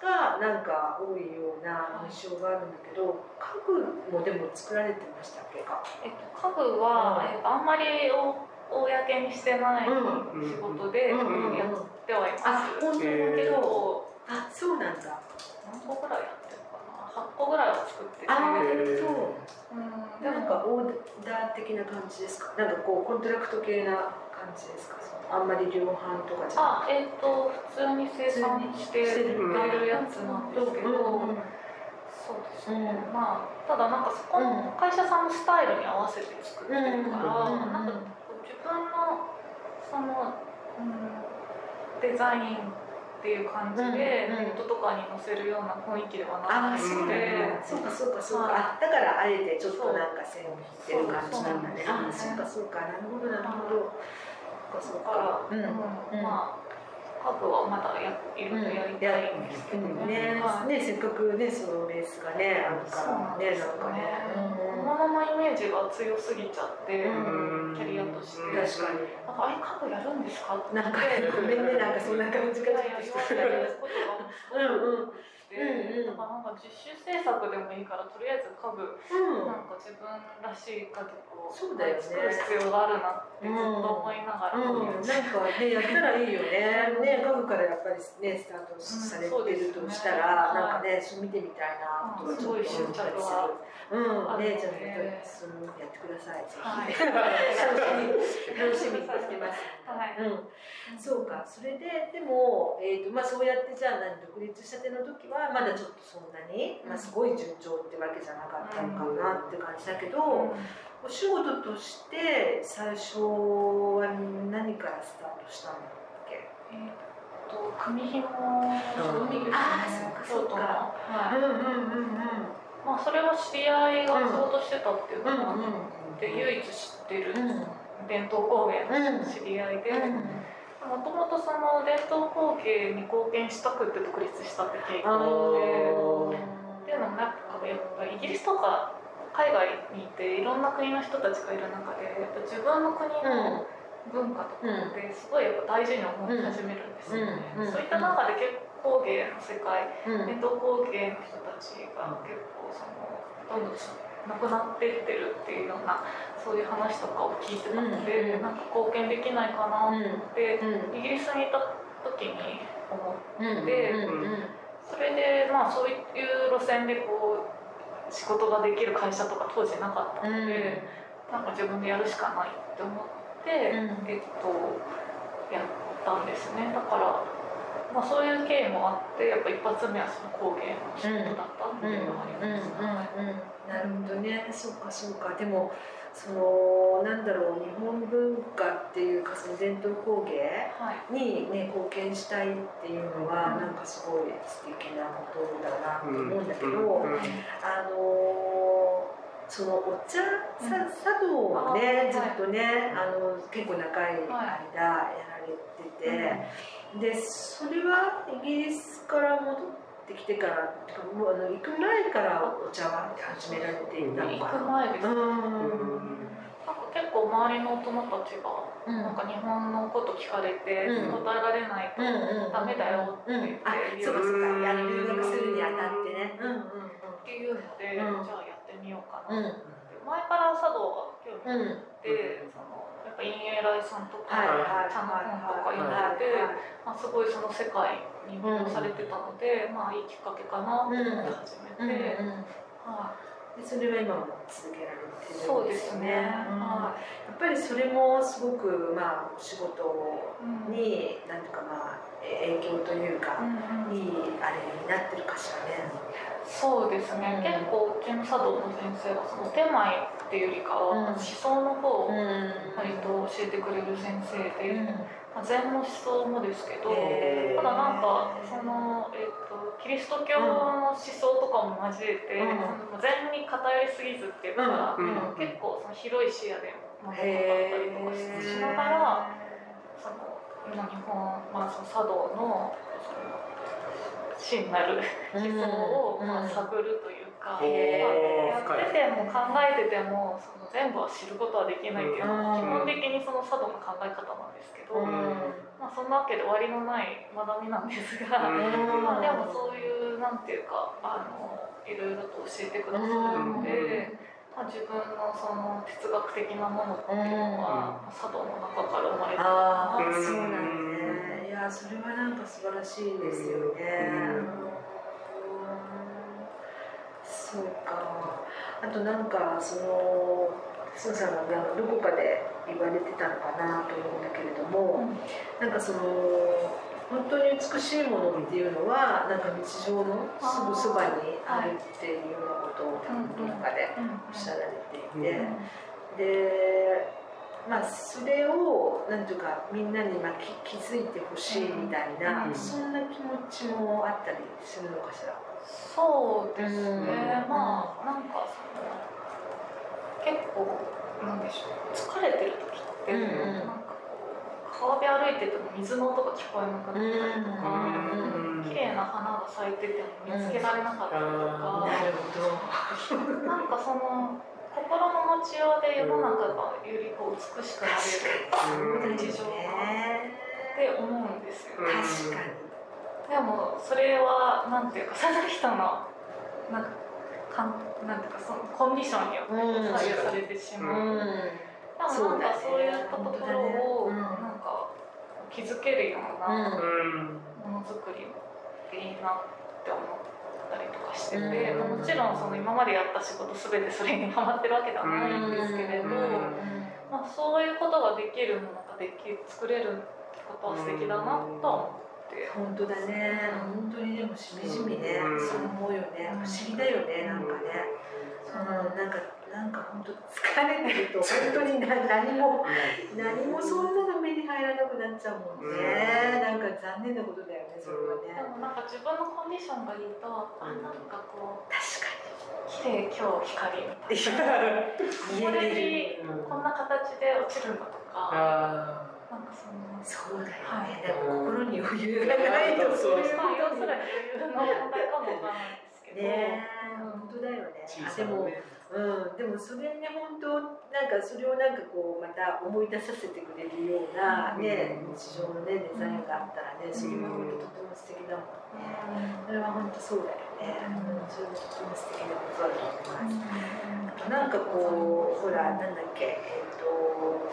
Speaker 3: がなんか多いような印象があるんだけど家具もでも作られてましたっけ？か、
Speaker 2: えっと、家具は、
Speaker 3: うん。
Speaker 2: えっと、あんまりお公にしてない
Speaker 3: うん。
Speaker 2: 仕事で、
Speaker 3: うんうん
Speaker 2: やってはいます、
Speaker 3: あ本当だけ
Speaker 2: け
Speaker 3: ど
Speaker 2: ど
Speaker 3: あそうなんだ。
Speaker 2: 何個ぐらいやってるかな？8個ぐらいは作ってて。
Speaker 3: あそう
Speaker 2: う。ん
Speaker 3: でなんかオーダー的な感じですか？なんかこうコントラクト系な感じですか？あんまり量販とかじゃな
Speaker 2: あえっ、と普通に生産して売るやつなんですけど、
Speaker 3: うん。うん。
Speaker 2: そうですね、
Speaker 3: うん
Speaker 2: まあただなんかそこの会社さんのスタイルに合わせて作ってるから、
Speaker 3: うん。
Speaker 2: なんか自分のその、うん、デザインっていう感じで、ネットとかに載せるような雰囲気ではなくて、
Speaker 3: だ。そうかそうかそうか、だからあえてちょっとなんか線を引ってる感じなんだね。あそうかそうか。なるほどなるほどそうかそう
Speaker 2: だから、
Speaker 3: かうん。
Speaker 2: うん。まあ家具はまだやいろいろやりたいんですけど
Speaker 3: うん。
Speaker 2: ね。
Speaker 3: ねせっかくねそのベースがねあるからねなんかね。うん。
Speaker 2: 物のイメージが強すぎちゃって、
Speaker 3: うん。
Speaker 2: キャリアとして。
Speaker 3: 確かに。
Speaker 2: なんかあれ家具やるんですかって。
Speaker 3: なんかごめんねなんかそんな感じが
Speaker 2: いやいや言われる。
Speaker 3: うんうん
Speaker 2: で、
Speaker 3: うんうん。
Speaker 2: だからなんか実習制作でもいいからとりあえず家具
Speaker 3: うん。
Speaker 2: なんか自分らしい家具を
Speaker 3: そうだよね。
Speaker 2: 作る必要があるなってずっと思いながら、
Speaker 3: うん、なんかねやったらいいよね。ね家具からやっぱりねスタートされてるとしたら、
Speaker 2: うん
Speaker 3: なんかねそう見てみたいなとかちょっと思ったりする。うん、ね。じゃあそのやってください。ぜ
Speaker 2: はい。
Speaker 3: ひ。楽しみ楽しみにしてます。
Speaker 2: はい。
Speaker 3: うん、そうか。それででもえっ、とまあそうやってじゃあ何独立したての時はまだちょっとそんなにまあすごい順調ってわけじゃなかったのかなって感じだけど。お仕事として最初は何からスタートしたんだっけ？
Speaker 2: えーっと組紐
Speaker 3: あーそうかそうか。
Speaker 2: はい。
Speaker 3: うんうんうん
Speaker 2: まあそれは知り合いが仕事してたっていうのがあ
Speaker 3: うん
Speaker 2: って唯一知ってる
Speaker 3: うん。
Speaker 2: 伝統工芸の知り合いでもともとその伝統工芸に貢献したくて独立したって経緯があってっていうのもなんかやっぱイギリスとか海外にいていろんな国の人たちがいる中でやっぱ自分の国の文化とかってすごいやっぱ大事に思い始めるんですよね。そういった中で結構工芸の世界
Speaker 3: うん。
Speaker 2: 伝統工芸の人たちが結構そのどんどんなくなっていってるっていうようなそういう話とかを聞いてたので、
Speaker 3: うん
Speaker 2: なんか貢献できないかなって、
Speaker 3: うん
Speaker 2: イギリスにいた時に思って。それでまあそういう路線でこう仕事ができる会社とか当時なかったので、なんか自分でやるしかないって思って、
Speaker 3: うん。
Speaker 2: えっとやったんですね。だから、まあ、そういう経緯もあってやっぱ一発目はその工芸の仕事だったっていうのがあります、はい
Speaker 3: なるほどね。そうかそうか。でもそのなんだろう日本文化っていうかその伝統工芸
Speaker 2: はい。
Speaker 3: にね貢献したいっていうのはなんかすごい素敵なことだなと思うんだけど、あのそのお茶さ
Speaker 2: うん。
Speaker 3: 茶道をね、ずっとねあの結構長い間やられてて、でそれはイギリスから戻ってきてからてかもうあの行く前からお茶は始められていたの
Speaker 2: 行
Speaker 3: かな。
Speaker 2: く前です、
Speaker 3: うん。
Speaker 2: なんか結構周りの大人たちが
Speaker 3: うん。
Speaker 2: なんか日本のこと聞かれて
Speaker 3: うん。
Speaker 2: 答えられないと
Speaker 3: うんうん
Speaker 2: ダメだよって言って
Speaker 3: あそうかそうかやる留学するにあたってね。うんうん
Speaker 2: っていうので、
Speaker 3: うん。
Speaker 2: じゃあやってみようか
Speaker 3: うん。
Speaker 2: な、前から茶道が興味
Speaker 3: うんうん
Speaker 2: あって、そのぱ陰影来さんとか、
Speaker 3: はいはい
Speaker 2: 茶の本とか読ん
Speaker 3: はい
Speaker 2: でて、
Speaker 3: はい。
Speaker 2: まあ、すごいその世界に魅了されてたので、まあいいきっかけかなと思って始めて、
Speaker 3: うんうん
Speaker 2: は
Speaker 3: でそれは今も続けられてるんです
Speaker 2: そうですね。
Speaker 3: うん。
Speaker 2: は
Speaker 3: やっぱりそれもすごくまあ仕事
Speaker 2: い、うん。
Speaker 3: に何ていうかまあ影響というか、
Speaker 2: うんうん。
Speaker 3: いいあれになってるかしらね。
Speaker 2: そうですね、
Speaker 3: うん。
Speaker 2: 結構うちの茶道の先生はその手前っていうよりかは、
Speaker 3: うん。
Speaker 2: 思想の方を
Speaker 3: ん。
Speaker 2: 割と教えてくれる先生で、
Speaker 3: うん。
Speaker 2: まあ、禅の思想もですけど、ただなんかその、えっとキリスト教の思想とかも交えて、
Speaker 3: うん。
Speaker 2: その禅に偏りすぎずっていうか、
Speaker 1: うん。
Speaker 2: 結構その広い視野で物事だったりとかしながらその今日本、まあ、その茶道のその真なる。思想を、まあ、探るというか、か、
Speaker 1: へー。
Speaker 2: やってても考えててもその全部は知ることはできないっていうの
Speaker 3: うん。
Speaker 2: が基本的にその佐渡の考え方なんですけど、
Speaker 1: うん。
Speaker 2: まあ、そんなわけで終わりのない学びなんですが、
Speaker 1: うん。
Speaker 2: まあ、でもそういうなんていうかあのいろいろと教えてくださるので、まあ、自分のその哲学的なものっていうのは、佐渡の中から生まれてる
Speaker 3: ああ、
Speaker 2: かな
Speaker 1: う。ん
Speaker 3: そうなんですや、それはなんか素晴らしいですよね。
Speaker 1: うん。
Speaker 3: そうか。あとなんかそのスーさんがどこかで言われてたのかなと思うんだけれども、なんかその本当に美しいものっていうのはなんか日常のすぐそばにあるっていうようなことをどこかでおっしゃられていて。でまあそれをなんていうかみんなにまあ気気づいてほしいみたいな、
Speaker 1: うん。
Speaker 3: そんな気持ちもあったりするのかしら？
Speaker 2: そうですね、
Speaker 3: うん。
Speaker 2: まあなんかその結構なんでしょう疲れてる時って、
Speaker 3: うんうん
Speaker 2: なん。かこう川辺歩いてても水の音が聞こえなくなったりとか、
Speaker 1: うん
Speaker 2: 綺麗な花が咲いてても見つけられなかったりとか、
Speaker 3: なるほど。
Speaker 2: なんかその心の持ちようで世の中がよりこう美しくなれる
Speaker 1: うん
Speaker 2: 日常がって思うんですよ、
Speaker 1: うん
Speaker 3: 確かに。
Speaker 2: でもそれはなんていうかその人のなんかかんなんていうかそのコンディションによって
Speaker 3: うん
Speaker 2: 左右されてしまう、
Speaker 3: うん。
Speaker 2: でもなんかそういったところを
Speaker 3: うん
Speaker 2: なんか気づけるような
Speaker 1: うん
Speaker 2: ものづくりっていいなって思ったりとかしてて、
Speaker 3: うん
Speaker 2: もちろんその今までやった仕事全てそれにハマってるわけではないんですけれど、
Speaker 1: うん
Speaker 2: まあ、そういうことができるものができ作れることは素敵だなとは思って。
Speaker 3: 本当だね。本当にでもしみじみね、
Speaker 1: うん
Speaker 3: そう思うよね。不思議だよね、なんかね。うん、なんか、なんか本当疲れてると、本当にな何も。何もそんなの目に入らなくなっちゃうもんね。なんか残念なことだよね、それは
Speaker 2: で
Speaker 3: ね。
Speaker 2: もなんか自分のコンディションがいいと、あなんかこう
Speaker 3: 確か
Speaker 2: 綺麗今日光みたい
Speaker 3: に。
Speaker 2: なこれに
Speaker 1: うん
Speaker 2: こんな形で落ちるんだとか
Speaker 1: あ
Speaker 2: なんかその
Speaker 3: そうだよ
Speaker 2: は
Speaker 3: ね。
Speaker 2: い
Speaker 3: だから心に余裕がないと、そういうことに。
Speaker 2: 余裕の問題かもわからないですけど、
Speaker 3: ね本当だよねうん、でもそれね本当なんかそれをなんかこうまた思い出させてくれるようなね、日常のねデザインがあったらねそれは本当とても素敵だもんね。それは本当そうだよね。うん、それもとても素敵なことだと思います。なんかこうほらなんだっけえっ、と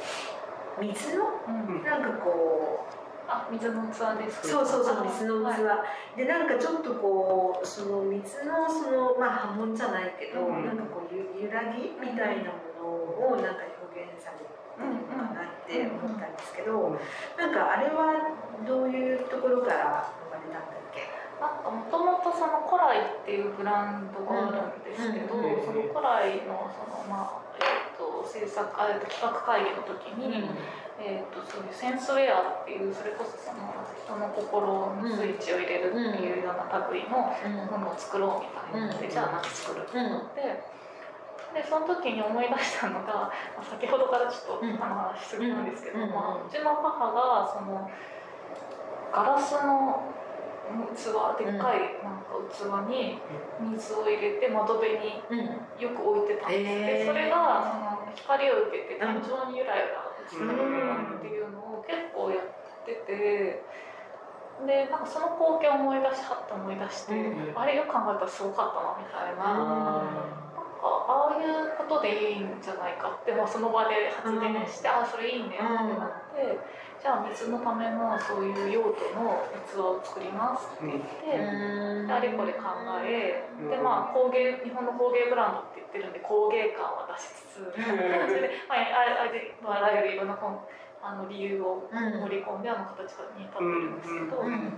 Speaker 3: 水の？
Speaker 2: うん。
Speaker 3: なんかこう
Speaker 2: あ水の器です
Speaker 3: そうそうそう水の器、
Speaker 2: はい。
Speaker 3: でなんかちょっとこうその水のそのまあ波紋じゃないけど、
Speaker 1: うん。
Speaker 3: なんかこうゆ揺らぎみたいなものをなんか表現されてるのかなって思ったんですけど、なんかあれはどういうところから生まれたんだっけ？
Speaker 2: なんかもともとその古来っていうブランドがあるんですけど、
Speaker 3: うん
Speaker 1: うん。
Speaker 2: その古来のそのまあと制作あえっと企画会議の時に、えっ、とそういうセンスウェアっていうそれこそその人の心のスイッチを入れるっていうような類のものを作ろうみたいなので、
Speaker 3: うん。
Speaker 2: じゃあ何作るってなって。でその時に思い出したのが、まあ先ほどからちょっと話しすぎなんですけど、
Speaker 3: うん。
Speaker 2: まあ、うちの母がそのガラスの器でっかいなんか器に水を入れて窓辺に
Speaker 3: うん。
Speaker 2: よく置いてたんです、でそれがその光を受けて天井にゆらゆら落ちてるっていうのを結構やってて。でなんかその光景を思い出しはって思い出して、
Speaker 3: うん。
Speaker 2: あれよく考えたらすごかったなみたいな、なんかああいうことでいいんじゃないかって、まあ、その場で発言して、ああそれいいねってなって、じゃあ水のためのそういう用途の器を作ります。って言って、であれこれ考え、でまあ工芸日本の工芸ブランドって言ってるんで工芸感は出しつつ、それで、まあ、ああああらゆるいろんな本あの理由を盛り込んであの形に至ってるんですけど、
Speaker 3: うん。うん。うん。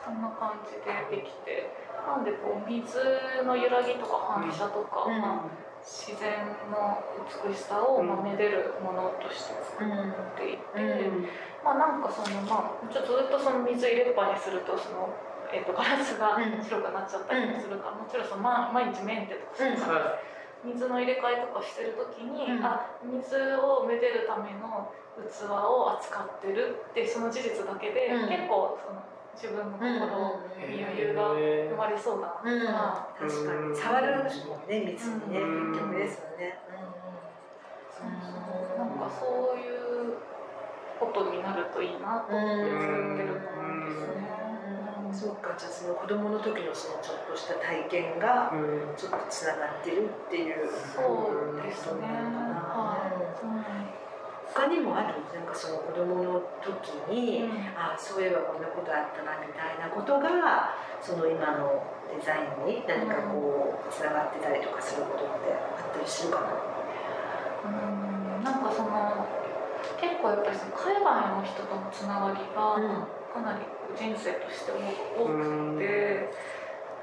Speaker 2: そんな感じでできてなんでこう水の揺らぎとか反射とか、
Speaker 3: うん。
Speaker 2: まあ、自然の美しさを、まあ、めでるものとして作っていて、
Speaker 3: うん。
Speaker 2: まあなんかそのまあちょっとずっとその水入れっぱにするとその、えー、とガラスが
Speaker 3: うん。
Speaker 2: 白くなっちゃったりもするから、もちろんその、ま、毎日メンテとかするか。水の入れ替えとかしてる時に、
Speaker 3: うん。
Speaker 2: あ水をめでるための器を扱ってるってその事実だけで、
Speaker 3: うん。
Speaker 2: 結構その自分の心に余裕が生まれそうだなとか、
Speaker 3: 確かに触るもんね密にね、
Speaker 2: うん。
Speaker 3: 結局ですよね、
Speaker 2: そうそうなんかそういうことになるといいなと思って作ってるものですね。
Speaker 3: うん。そうかじゃあその子供の時のそのちょっとした体験がちょっとつながってるっていう
Speaker 2: そうですね。はい。
Speaker 3: 他にもあるなんかその子供の時に、
Speaker 2: うん。
Speaker 3: あそういえばこんなことあったなみたいなことがその今のデザインに何かこうつながってたりとかすることってあったりするかな？
Speaker 2: うんなんかその結構やっぱりその海外の人とのつながりが
Speaker 3: うん。
Speaker 2: かなり人生として多くて、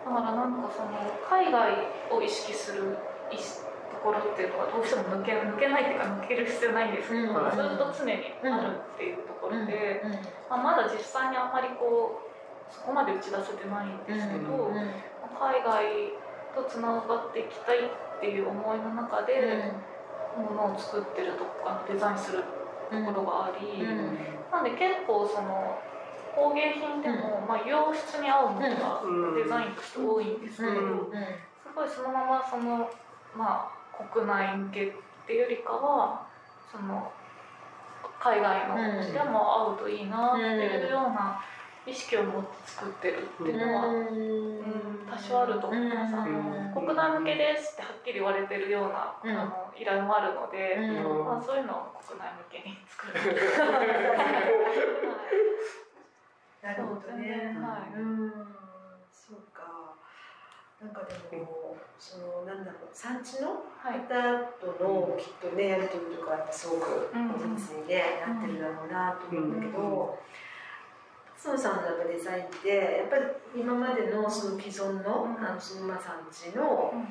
Speaker 2: だからなんかその海外を意識する意識ところっていうのはどうしても抜け抜けないっていうか抜ける必要ないんですけど、
Speaker 3: うん。
Speaker 2: ずっと常にあるっていうところで、まあ、まだ実際にあんまりこうそこまで打ち出せてないんですけど、
Speaker 3: うん
Speaker 2: 海外とつながっていきたいっていう思いの中で、ものを作ってるとかデザインするところがあり、
Speaker 3: うん。
Speaker 2: なんで結構その工芸品でも、まあ、洋室に合うものが
Speaker 1: うん。
Speaker 2: デザインとして多いんですけど、
Speaker 1: うん。
Speaker 2: すごいそのままその、まあ、国内向けっていうよりかはその海外のでも合うといいなっていうような意識を持って作ってるっていうのは、うん多少あると思います。あの国内向けですってはっきり言われてるような、
Speaker 3: うん
Speaker 2: あの依頼もあるので、
Speaker 3: うん
Speaker 2: まあ、そういうのを国内向けに作る。
Speaker 3: なるほどね。
Speaker 2: はい
Speaker 3: うん。なんかでも、そのなんだろう、産地の
Speaker 2: はい。
Speaker 3: 方とのきっとね、やり取りとかってすごく
Speaker 2: うん
Speaker 3: 密にね、なってるだろうなと思うんだけど。勝野さんのやっぱデザインって、やっぱり今までのその既存の、
Speaker 2: うん。
Speaker 3: あのそのまあ産地の。
Speaker 2: うん。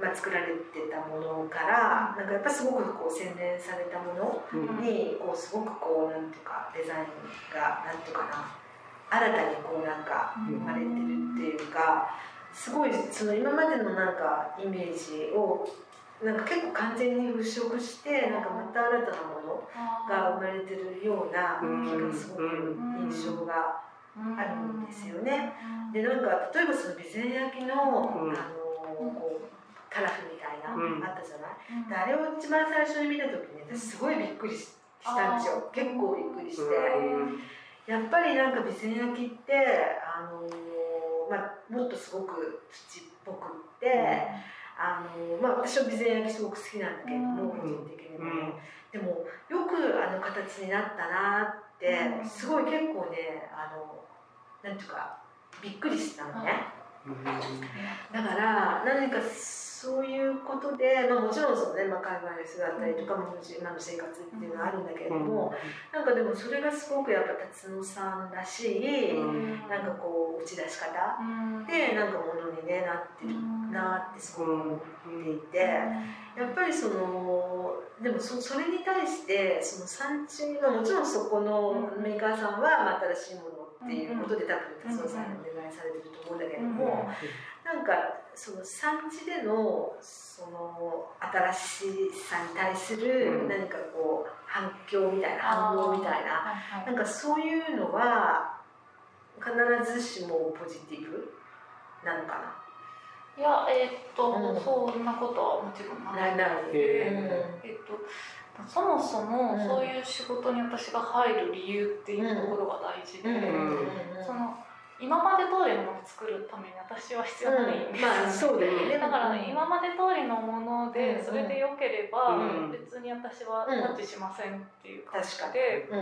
Speaker 3: まあ、作られてたものから、なんかやっぱすごくこう洗練されたものにこうすごくこうなんていうかデザインがなんていうかな新たにこうなんか生まれてるっていうかすごいその今までのなんかイメージをなんか結構完全に払拭してなんかまた新たなものが生まれてるような気がすごく印象があるんですよね。でなんか例えばその備前焼の,、
Speaker 1: うん。
Speaker 3: あのこうカラフみたいな、
Speaker 1: うん。
Speaker 3: あったじゃない？であれを一番最初に見た時に私すごいびっくりししたんですよ。結構びっくりして、やっぱりなんか備前焼ってあのまあ、もっとすごく土っぽくって、あのまあ、私は備前焼すごく好きなんだけれども、個人的にもね、でもよくあの形になったなってすごい結構ねあのなんていうかびっくりしたのね。だから何かそういうことで、まあ、もちろんその、ねまあ、海外の人だったりとかも今の生活っていうのはあるんだけれども、なんかでもそれがすごくやっぱ辰野さんらしい、なんかこう打ち出し方でなんかものに、ね、なってるなってすごく思っていて、やっぱりそのでもそそれに対してその産地はもちろんそこのメーカーさんはまあ新しいものっていうことで多分達夫さんにお願いされてると思うんだけれども、なんかその産地でのその新しさに対する何かこう反響みたいな反応みたいな、なんかそういうのは必ずしもポジティブなのか
Speaker 2: いやえーっと、
Speaker 3: うん。
Speaker 2: そんなことはもちろん
Speaker 3: な。
Speaker 2: ない
Speaker 3: ない。
Speaker 1: え
Speaker 2: えっとそもそも
Speaker 3: うん。
Speaker 2: そういう仕事に私が入る理由っていうところが大事で、その今まで通りのものを作るために私は必要ない。ん。ですよ、
Speaker 3: まあそうだよね。
Speaker 2: だから今まで通りのもので
Speaker 3: うん。
Speaker 2: それで良ければ
Speaker 1: うん。
Speaker 2: 別に私はタッチしませんっていう感じ
Speaker 3: 確かに。
Speaker 2: で、
Speaker 3: うん。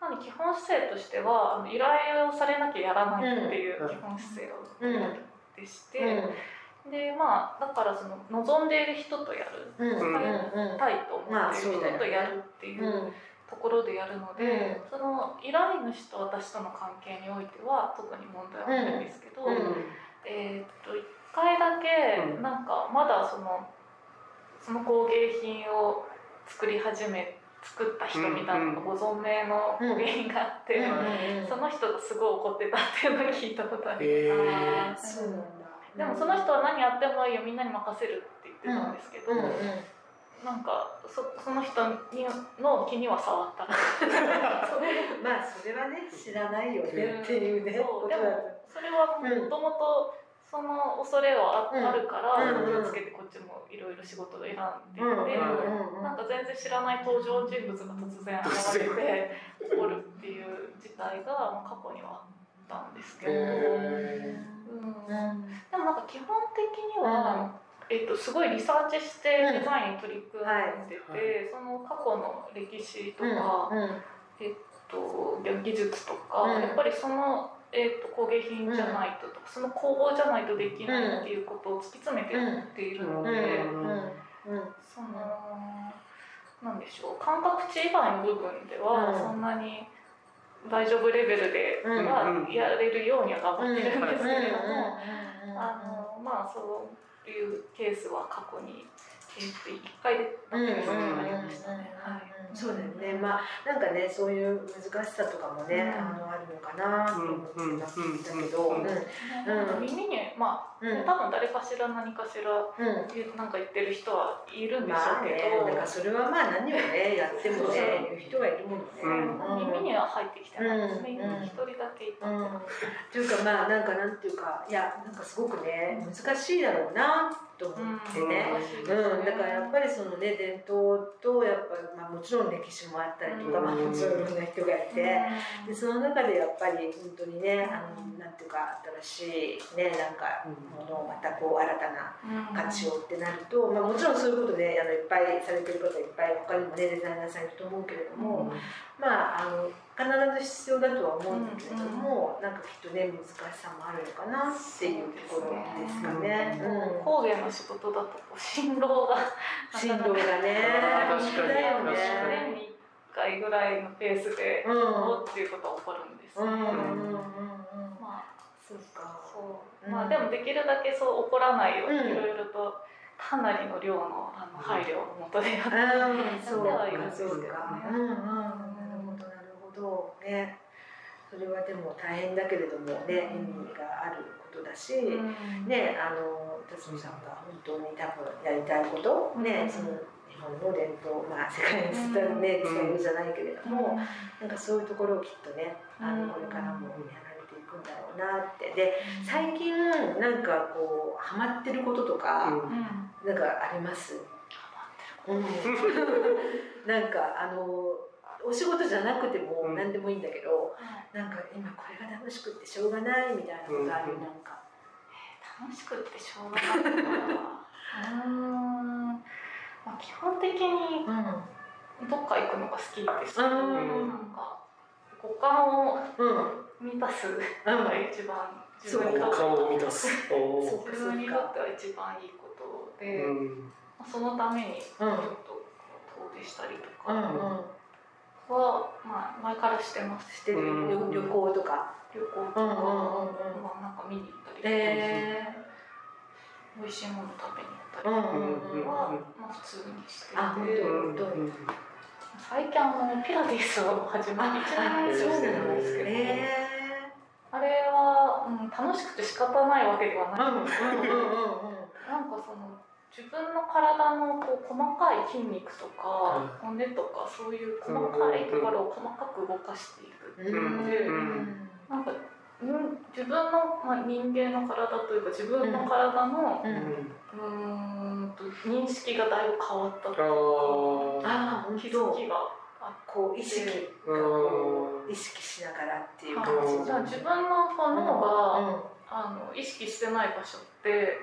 Speaker 2: なので基本姿勢としてはあの依頼をされなきゃやらないっていう
Speaker 1: うん。
Speaker 2: 基本姿勢が
Speaker 3: うん。
Speaker 2: でして、でまあだからその望んでいる人とやる
Speaker 3: うん。うんうん
Speaker 2: たいと思っている人とやるっていうところでやるので、その依頼主と私との関係においては特に問題はないんですけど、えーっと1回だけ
Speaker 1: うん。
Speaker 2: なんかまだそのその工芸品を作り始め作った人みたいなご存命の工芸品があって、その人がすごい怒ってたっていうのを聞いたことあります。
Speaker 1: え
Speaker 3: そうなんだ。
Speaker 2: でもその人は何やってもいいよみんなに任せるって言ってたんですけど、なんかそその人にの気には触った。
Speaker 3: まあそれはね知らないよねっていうね、
Speaker 2: そうで
Speaker 3: ことだ
Speaker 2: もそれはもともとその恐れはあ,、るから
Speaker 3: うん。
Speaker 2: 気をつけてこっちもいろいろ仕事を選んでて、
Speaker 3: うんうんうんうん。
Speaker 2: なんか全然知らない登場人物が突然現れて起こるっていう事態がまあ過去にはあったんですけど、でもなんか基本的には、えっと、すごいリサーチしてデザインに取り組んでて、
Speaker 1: はい。はい
Speaker 2: その過去の歴史と
Speaker 3: うん。
Speaker 2: か、
Speaker 3: うん。
Speaker 2: えっと、技術とか、
Speaker 3: うん。
Speaker 2: やっぱりその、えっと、工芸品じゃないととか、その工房じゃないとできないっていうことを突き詰めていっているので、そのなんでしょう感覚値以外の部分では、
Speaker 3: うん。
Speaker 2: そんなに大丈夫レベルではやれるようには頑張ってるんですけれども。あのまあそういうケースは過去に、えー、と1回だけですねありましたね。はい。
Speaker 3: そうだよね。まあなんかねそういう難しさとかもね、
Speaker 2: うん。
Speaker 3: あのあるのかなと思ってたけど、
Speaker 1: うんう
Speaker 2: 耳にまあ、
Speaker 3: うん。
Speaker 2: 多分誰かしら何かしら
Speaker 3: う
Speaker 2: なんか言ってる人はいるんでしょ
Speaker 3: まあ
Speaker 2: うけ
Speaker 3: ね、
Speaker 2: ど、
Speaker 3: なんかそれはまあ何をねやっても
Speaker 2: そう
Speaker 3: ね言う人がいるもんね。
Speaker 1: う。ん。
Speaker 2: 耳には入ってきてない。ですね。
Speaker 3: うん。
Speaker 2: 一人だけいた。
Speaker 3: うん、というかまあなんかなんていうかいやなんかすごくね難しいだろうなと思ってね。うん、だからやっぱりそのね伝統とやっぱまあもちろん歴史もあったりとか、
Speaker 2: うん。
Speaker 3: まあもちろんいろんな人がいて、でその中でやっぱり本当にねあのなんていうか新しいねなんかものをまたこう新たな価値をってなると、まあ、もちろんそういうことであのいっぱいされてる方いっぱい他にもねデザイナーさんいると思うけれども、まああの必ず必要だとは思うんだけれども、なんかきっとね難しさもあるのかなっていうところですかね。うん。
Speaker 2: 工芸の仕事だとこう辛労が
Speaker 3: 振動がね
Speaker 1: 確かに。
Speaker 3: だよ
Speaker 1: 確か
Speaker 3: ね。
Speaker 2: 年に1回ぐらいのペースで
Speaker 3: うん。
Speaker 2: おっていうことは起こるんですね。
Speaker 3: うんうんうんうん。
Speaker 2: まあ
Speaker 3: そうか。
Speaker 2: そう。
Speaker 3: うん。
Speaker 2: まあでもできるだけそう起こらないように
Speaker 3: うん。
Speaker 2: いろいろとかなりの量のあの配慮のもとでやって
Speaker 3: うん、そうか
Speaker 2: やってはいるんですけど
Speaker 3: うか。うんうん、なるほどね。それはでも大変だけれどもね、意味があることだし、
Speaker 2: うん。
Speaker 3: ねあの辰巳さんが本当に多分やりたいこと、ね
Speaker 2: うん。
Speaker 3: その日本の伝統まあ世界に伝えるね
Speaker 1: うん。
Speaker 3: 伝えるじゃないけれども、
Speaker 2: うん。
Speaker 3: なんかそういうところをきっとねあ
Speaker 2: うん。
Speaker 3: のこれからもやられていくんだろうなって。で最近なんかこうハマってることとか、
Speaker 2: うん。
Speaker 3: なんかあります、うん、なんかあのお仕事じゃなくても
Speaker 1: うん。
Speaker 3: 何でもいいんだけど、なんか今これが楽しくってしょうがないみたいなことある、
Speaker 1: うん
Speaker 3: なん。か。
Speaker 2: 楽しくってしょうがない。うー。ん、まあ、基本的に
Speaker 3: うん
Speaker 2: どっか行くのが好きです、
Speaker 3: うん。
Speaker 2: なんか五感を
Speaker 3: うん
Speaker 2: 満たすのが一番自分にとって。は一番いいことで、
Speaker 1: うん。
Speaker 2: まあそのためにちょっと遠出したりとか。
Speaker 3: うん
Speaker 2: は、まあ、前からしてます
Speaker 3: してる
Speaker 1: うん
Speaker 3: 旅旅行とか。
Speaker 2: 旅行とか、
Speaker 3: うんうんうんうん
Speaker 2: まあ、なんか見に行ったりとか、
Speaker 3: え
Speaker 2: 美味しいもの食べに行った
Speaker 3: ー、
Speaker 2: り
Speaker 3: うんうんうん。
Speaker 2: は、まあ、普通にしてて
Speaker 3: あ
Speaker 2: 最近あのピラティスを始めて1年
Speaker 3: そう
Speaker 2: 生
Speaker 3: なんで
Speaker 2: ですすけど、
Speaker 3: ね。
Speaker 2: あれは、うん、楽しくて仕方ないわけでは
Speaker 3: うん
Speaker 2: ないんですけど、
Speaker 3: うんうんうんうん。
Speaker 2: なんかその自分の体のこう細かい筋肉とか骨とかそういう細かいところを細かく動かしていくっていう。ので、
Speaker 3: うん。
Speaker 2: なんか、うん、自分の、まあ、人間の体というか自分の体の
Speaker 3: う
Speaker 1: うん。
Speaker 2: と認識がだいぶ変わった。
Speaker 1: あー。
Speaker 3: ああ本
Speaker 2: 気づ
Speaker 3: 当。
Speaker 2: きがあ。
Speaker 3: こう意識がこう意識しながらっていう感じ。
Speaker 2: 自分の脳が、
Speaker 3: うん。
Speaker 2: あの意識してない場所って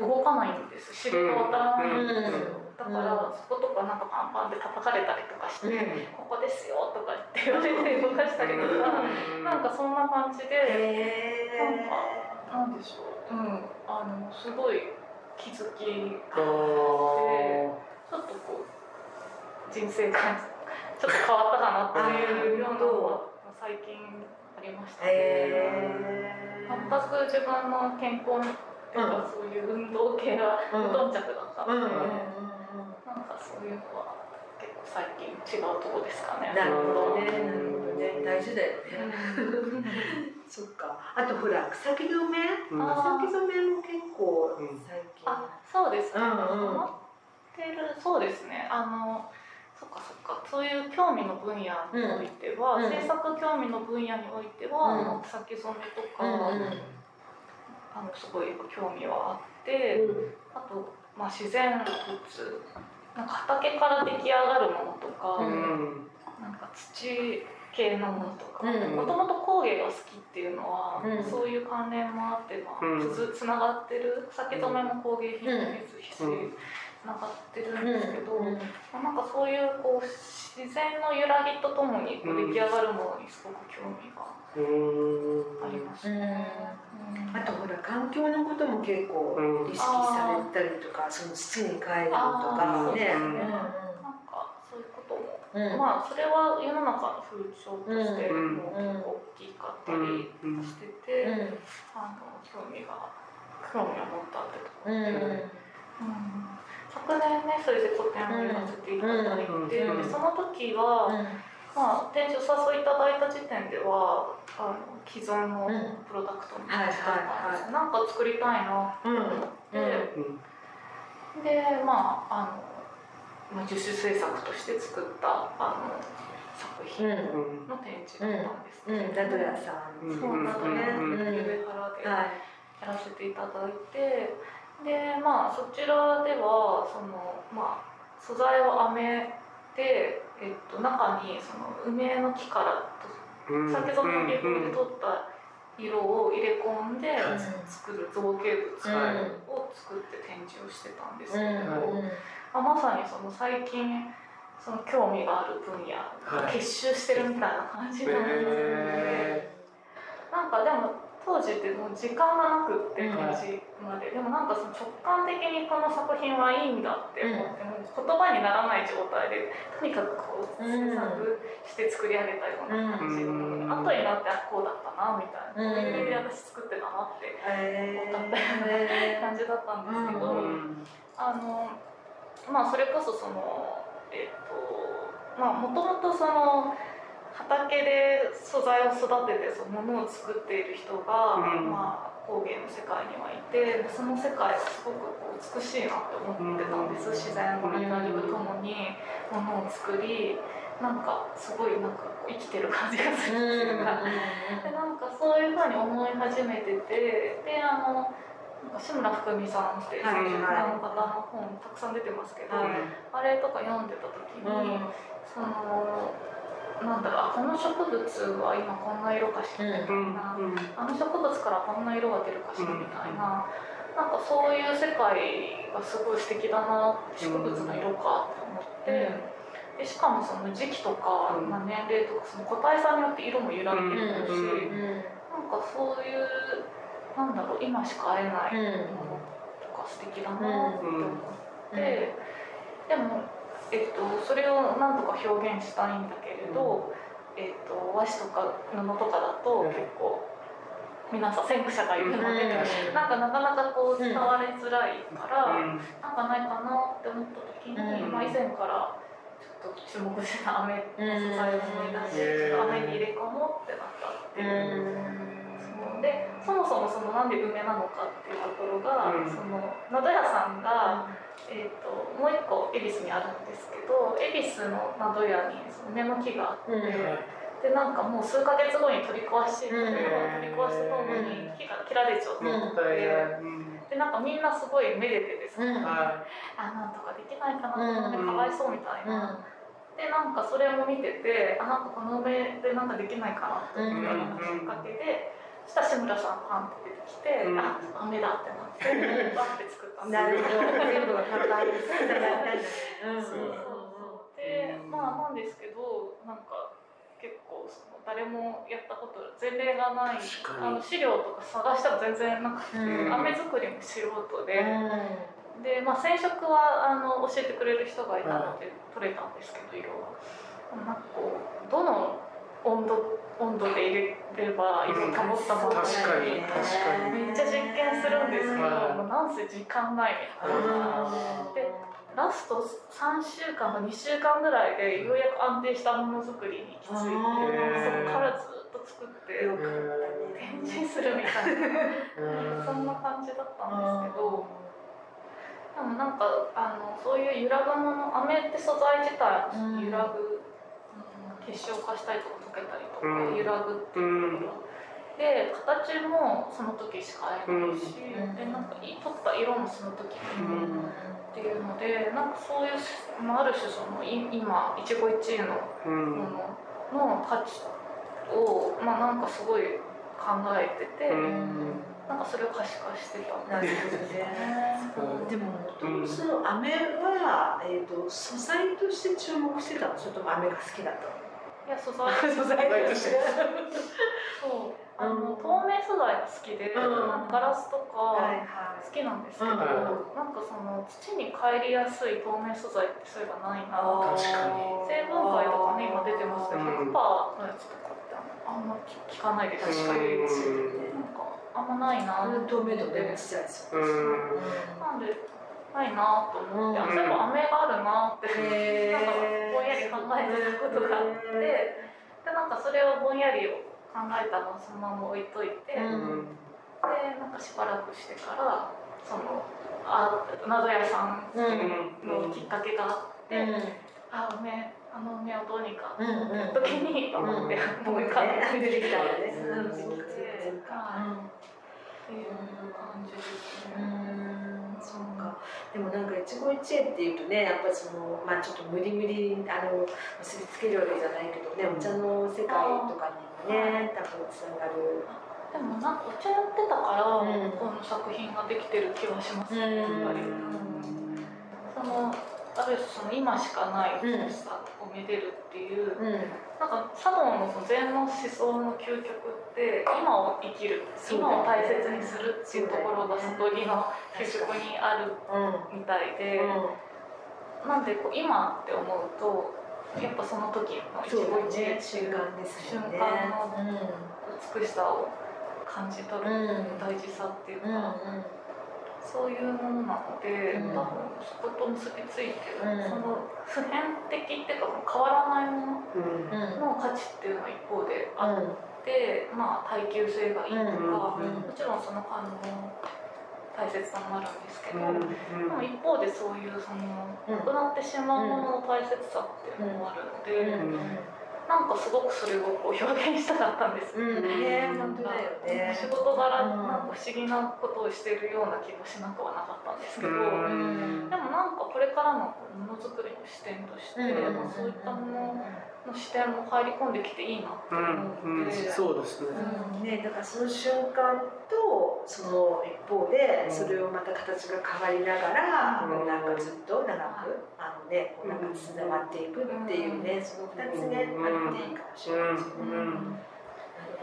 Speaker 2: 動かないんですん。ですよ、
Speaker 3: うん
Speaker 2: だからそことかなんかパンパンで叩かれたりとかして「ここですよ」とかって言われて動かしたりとか、なんかそんな感じで
Speaker 3: へ
Speaker 2: なんかなんでしょう、うん、あのすごい気づき
Speaker 1: あ
Speaker 2: が
Speaker 1: ー。
Speaker 2: ちょっとこう人生観ちょっと変わったかなっていうようなのは最近ありましたね。
Speaker 3: へ
Speaker 2: 全く自分の健康にとかそういう運動系は無頓着だった。ので、
Speaker 3: うん。
Speaker 2: なんかそういうのは結構最近違うとこですかね。
Speaker 3: なるほどね、なるほどね、大事だよ
Speaker 2: う
Speaker 3: ね。
Speaker 2: ん。
Speaker 3: そっか。あとほら、草木染め？
Speaker 1: うん。
Speaker 2: あ
Speaker 3: 草木染めも結構
Speaker 1: うん
Speaker 3: 最近。
Speaker 2: あ、そうですね。
Speaker 3: うんうん。
Speaker 2: ってる。そうですね。あのそっかそっか。そういう興味の分野においては、
Speaker 3: うん。
Speaker 2: 制作興味の分野においては、
Speaker 3: うん。
Speaker 2: あの先染めとか、
Speaker 3: うんうん
Speaker 2: あのすごい興味はあって、あと、まあ、自然物なんか畑から出来上がるものとか、
Speaker 1: うん。
Speaker 2: なんか土系のものとか
Speaker 3: うん。
Speaker 2: もともと工芸が好きっていうのは、
Speaker 3: うん。
Speaker 2: そういう関連もあって、まあ
Speaker 1: うん。
Speaker 2: つつながってる酒染めも工芸品ですし、
Speaker 1: うん
Speaker 2: つながってるんですけど、
Speaker 3: うん
Speaker 2: まあなんかそういうこう自然の揺らぎとともにこう出来上がるものにすごく興味が
Speaker 1: うん
Speaker 2: ありますね。うん。
Speaker 3: あとほら環境のことも結構
Speaker 1: うん
Speaker 3: 意識されたりとか、その土に帰るとかね。
Speaker 1: うん
Speaker 2: なんかそういうことも、
Speaker 3: うん。
Speaker 2: まあそれは世の中の風潮として
Speaker 1: うん
Speaker 2: も結構大きかった
Speaker 1: う
Speaker 2: り
Speaker 1: ん。
Speaker 2: してて、
Speaker 3: うん。
Speaker 2: あの興味が興味を持ったってところ
Speaker 3: うん。
Speaker 2: で、うん昨年ねそれで個展をやらせていただいて、
Speaker 1: うん
Speaker 2: でその時は、まあ、展示お誘いいただいた時点ではあの既存の
Speaker 3: うん。
Speaker 2: プロダクトに
Speaker 3: はいはいはい
Speaker 2: したんです、なんか作りたいなと思って、
Speaker 1: うん。
Speaker 2: でまああの、まあ、自主制作として作ったあの作品
Speaker 1: うん。
Speaker 2: の展示だったんです。け
Speaker 3: うん、
Speaker 2: ど、
Speaker 3: ダドヤさん。
Speaker 1: うん。
Speaker 2: そうなのね、
Speaker 3: うん。
Speaker 2: 上原でや
Speaker 3: はい。
Speaker 2: らせていただいてでまあそちらではそのまあ素材を編めて、えっと、中にその梅の木から先ほどの技法で取った色を入れ込んで
Speaker 3: うん
Speaker 2: 作る造形物を作って展示をしてたんですけれど、まあ、まさにその最近その興味がある分野が結集してるみたいな感じなんですよね。
Speaker 1: へ
Speaker 2: なんかでも当時ってもう時間がなくって展示まで、でもなんかその直感的にこの作品はいいんだって思って、もう言葉にならない状態でとにかくこう制作して作り上げたような感じのもの
Speaker 1: うん
Speaker 2: 後になってあこうだったなみたいな、
Speaker 3: うん
Speaker 2: こういう意味で私作ってたなって
Speaker 3: え
Speaker 2: 思った
Speaker 3: ー
Speaker 2: 感じだったんですけど、
Speaker 1: うん
Speaker 2: あのまあそれこそそのえっ、とまあもともとその畑で素材を育ててそのものを作っている人が、
Speaker 1: うん。
Speaker 2: まあ工芸の世界にはいてその世界がすごくこう美しいなって思ってたんです、自然の乱れとともにものを作りなんかすごいなんか生きてる感じがするっていうか。でなんかそういうふうに思い始めててであのなんか志村福美さんって作家の方の本たくさん出てますけど、
Speaker 3: はい。
Speaker 2: あれとか読んでた時に、そのなんだろうあこの植物は今こんな色かしらみたいな、あの植物からこんな色が出るかしらみたいな、なんかそういう世界がすごい素敵だな植物の色かって思って。でしかもその時期とか、
Speaker 1: うん。
Speaker 2: まあ、年齢とかその個体差によって色も揺らいでくるし、
Speaker 1: うん
Speaker 2: なんかそういうなんだろう今しか会えないものとか素敵だなって思って、でも、えっと、それをなんとか表現したいんだけれど、えっと、和紙とか布とかだと結構皆さん先駆者がいるので、なんかなかなかこう伝わりづらいから、なんかないかなって思った時に、
Speaker 3: うん。
Speaker 2: まあ、以前からちょっと注目してた飴の素材を思い出して、
Speaker 1: うん。
Speaker 2: ちょっと飴に入れ込もうってなったっていう。でそもそもそのなんで梅なのかっていうところが、
Speaker 1: うん。
Speaker 2: その灘屋さんが、えー、ともう一個恵比寿にあるんですけど恵比寿の灘屋にその梅の木があって、でなんかもう数ヶ月後に取り壊してる取り壊すととに木が切られちゃって、
Speaker 3: うん。
Speaker 2: でなんかみんなすごいめでてですね、
Speaker 3: うん。
Speaker 2: あなんとかできないかな、
Speaker 3: うん
Speaker 2: この梅かわいそうみたいな。でなんかそれも見ててあなんかこの梅でなんかできないかなって思ったのがきっかけで、そしたら志村さんパンって出てきて、
Speaker 1: うん。
Speaker 2: あ雨だってなって バッて作った。んです
Speaker 3: なるほど。全部が簡単にいただいたんだね。
Speaker 2: そう。そうそうでまあなんですけどなんか結構その誰もやったこと前例がないあの資料とか探しても全然なくて、
Speaker 3: うん。
Speaker 2: 飴作りも素人で。
Speaker 3: う
Speaker 2: で、まあ、染色はあの教えてくれる人がいたので取れたんですけど色は。なんかこうどの温度温度で入れれば色保ったまま
Speaker 1: 確かに確かに。
Speaker 2: めっちゃ実験するんですけど、
Speaker 1: はい
Speaker 2: もうなんせ時間ない。みたいな、でラスト3週間か2週間ぐらいでようやく安定したものづくりに行き着いて、そこからずっと作って展示するみたいな。そんな感じだったんですけど。でもなんかあのそういう揺らぐもの飴って素材自体
Speaker 3: うん
Speaker 2: 揺らぐ、うん。結晶化したりとか溶けたりとか、
Speaker 1: うん。
Speaker 2: 揺らぐっていうところ、で形もその時しか会えないし、でなん。か取った色もその時、っていうのでなん。かそういうまあある種その今一期一会のものの価値をまあなん。かすごい考えてて、
Speaker 1: うん。
Speaker 2: なん。かそれを可視化してた
Speaker 3: なるほどね。でも、もともとその飴は、えっ、と、素材として注目してたの、それとも飴が好きだったの。
Speaker 2: いや素材。
Speaker 3: 素材
Speaker 1: として。
Speaker 2: そう。あの、
Speaker 3: うん。
Speaker 2: 透明素材が好きで、
Speaker 3: うん。
Speaker 2: ガラスとか
Speaker 3: はいは
Speaker 2: 好きなんですけど、
Speaker 3: うん。
Speaker 2: なんかその土に帰りやすい透明素材ってそういえばないな。
Speaker 3: あ
Speaker 1: 確かに。
Speaker 2: 成分解とかね今出てますけど、
Speaker 1: うん。
Speaker 2: 100%のやつとかってあんま聞聞かないで。
Speaker 3: 確かに。ですよね。
Speaker 2: なんかあんまないな。
Speaker 3: 透明度ね、ちっちゃいですよ。
Speaker 1: うん。
Speaker 2: なんでないなと思って、あ
Speaker 3: うん。
Speaker 2: そういえば飴があるなって、なんかぼんやり考えてたことがあって、でなんかそれをぼんやり考えたのをそのまま置いといて、
Speaker 3: うん。
Speaker 2: でなんかしばらくしてからそのあ謎屋さん
Speaker 3: うん。
Speaker 2: のきっかけがあって、
Speaker 3: うん。
Speaker 2: あ梅あの梅をどうにか
Speaker 3: うんう
Speaker 2: 時にと思って思い浮かんで
Speaker 3: 出てきたのね。
Speaker 2: うん。っていう感じです
Speaker 3: う
Speaker 2: ね。
Speaker 3: んそうか。でもなんか一期一会っていうとね、やっぱりそのまあちょっと無理無理あの結びつけるわけじゃないけどね、お茶の世界とかにもね、多分つながる。
Speaker 2: でもなんかお茶やってたから、
Speaker 3: うん
Speaker 2: この作品ができてる気はしますね、やっぱり。そのある種その今しかない
Speaker 3: うん
Speaker 2: さをめでるっていう、
Speaker 3: うん。
Speaker 2: なんか茶道の禅の思想の究極って今を生きる、今を大切にするっていうところが悟りの究極にある
Speaker 3: うん。
Speaker 2: みたいで、なんでこう今って思うとやっぱその時の一期一会
Speaker 3: 瞬間
Speaker 2: の美しさを感じ取る
Speaker 3: うん
Speaker 2: 大事さっていう
Speaker 3: うん。うん。
Speaker 2: か、そういうものなので、
Speaker 3: うん
Speaker 2: 多分そこと結びついてる、
Speaker 3: うん
Speaker 2: その普遍的っていうか変わらないも。のの価値っていうのは一方であ
Speaker 3: うん。
Speaker 2: って、まあ耐久性がいいとか、
Speaker 1: うん
Speaker 2: もちろんその間の大切さもあるんですけど、
Speaker 1: うん
Speaker 2: でも一方でそういうそのなくなってしまうものの大切さっていうのもあるので、なんかすごくそれをこう表現したかったんです。
Speaker 3: うん。ね、本当だよね。
Speaker 2: 仕事柄
Speaker 3: うん。
Speaker 2: なんか不思議なことをしているような気もしなくはなかったんですけど、
Speaker 1: うん。
Speaker 2: でもなんかこれからのものづくりの視点として、
Speaker 3: うん。
Speaker 2: まあ、そういったものの視点も入り込んできていいなって
Speaker 1: うん。うん。
Speaker 2: 思って、
Speaker 1: そうですね。
Speaker 3: うん。ね、だからその瞬間とその一方でそれをまた形が変わりながら、
Speaker 1: うん
Speaker 3: なんかずっと長くあのねなんかつながっていくっていうね、その二つね、
Speaker 1: うん。
Speaker 3: あっていいかもしれないですね。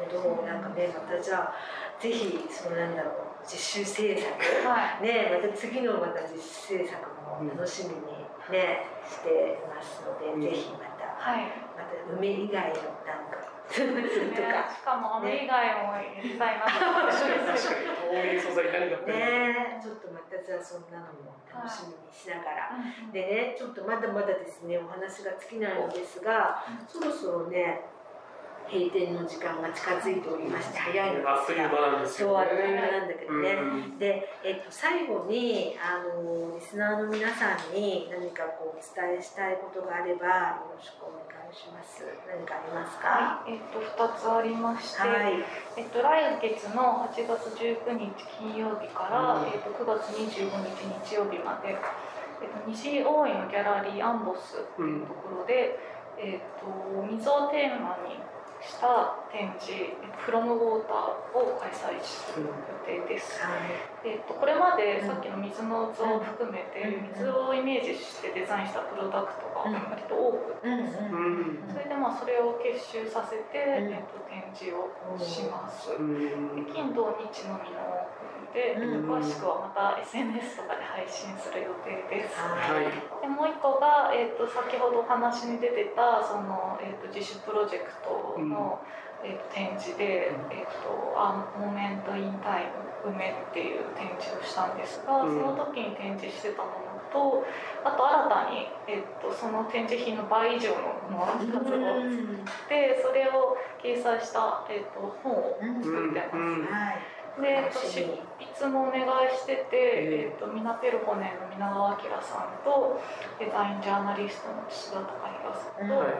Speaker 3: るほど。なんかねまたじゃあぜひそのなんだろう実習制作。
Speaker 2: はい。
Speaker 3: ねまた次のまた実習制作も楽しみにねしてますので、
Speaker 1: うん。
Speaker 3: ぜひまた
Speaker 2: はい。
Speaker 3: また梅以外の
Speaker 2: そうですね、
Speaker 3: とか。
Speaker 2: しかも雨以外もやりたいなと思って
Speaker 1: 確かに。確かに透明素材何が
Speaker 3: ねちょっとまたじゃあそんなのも楽しみにしながら、
Speaker 2: うん
Speaker 3: でねちょっとまだまだですねお話が尽きないのですが、そろそろね閉店の時間が近づいておりまして早いの
Speaker 1: あっという間なんですよ
Speaker 3: そうあっという間なんだけどね、
Speaker 1: うん。
Speaker 3: で、えっと、最後にあのリスナーの皆さんに何かこうお伝えしたいことがあればよろしくお願いします何かありますか？
Speaker 2: はい、えっと2つありまして、
Speaker 3: はい。
Speaker 2: えっと、来月の8月19日金曜日から、
Speaker 1: うん。
Speaker 2: えっと、9月25日日曜日まで、えっと、西大井のギャラリーアンボスというところで、えっと、水をテーマにした展示「フロムウォーターを開催する予定です。
Speaker 3: はい。
Speaker 2: えっと、これまで
Speaker 3: うん。
Speaker 2: さっきの水の器を含めて、
Speaker 3: うん。
Speaker 2: 水をイメージしてデザインしたプロダクトが
Speaker 3: うん。
Speaker 2: 割と多く。
Speaker 3: うん
Speaker 1: うん
Speaker 2: それでまあそれを結集させて、
Speaker 3: ん。
Speaker 2: えっと、展示をします。
Speaker 1: うん。
Speaker 2: で金土日のみので、
Speaker 3: うん。
Speaker 2: 詳しくはまた SNS とかで配信する予定です。
Speaker 1: はい。
Speaker 2: でもう一個が、えっと先ほどお話に出てたその、えっと自主プロジェクトの、えっと展示で「えっとあ Moment in Time 梅」っていう展示をしたんですが、
Speaker 1: うん。
Speaker 2: その時に展示してたものとあと新たに、えっとその展示品の倍以上のもの数をでそれを掲載した、えっと本を作ってます。
Speaker 3: はい
Speaker 2: で
Speaker 3: 楽しみ
Speaker 2: いつもお願いしてて、えー、とミナペルホネの皆川明さんとデザインジャーナリストの土田隆弘さんと,、
Speaker 1: はい。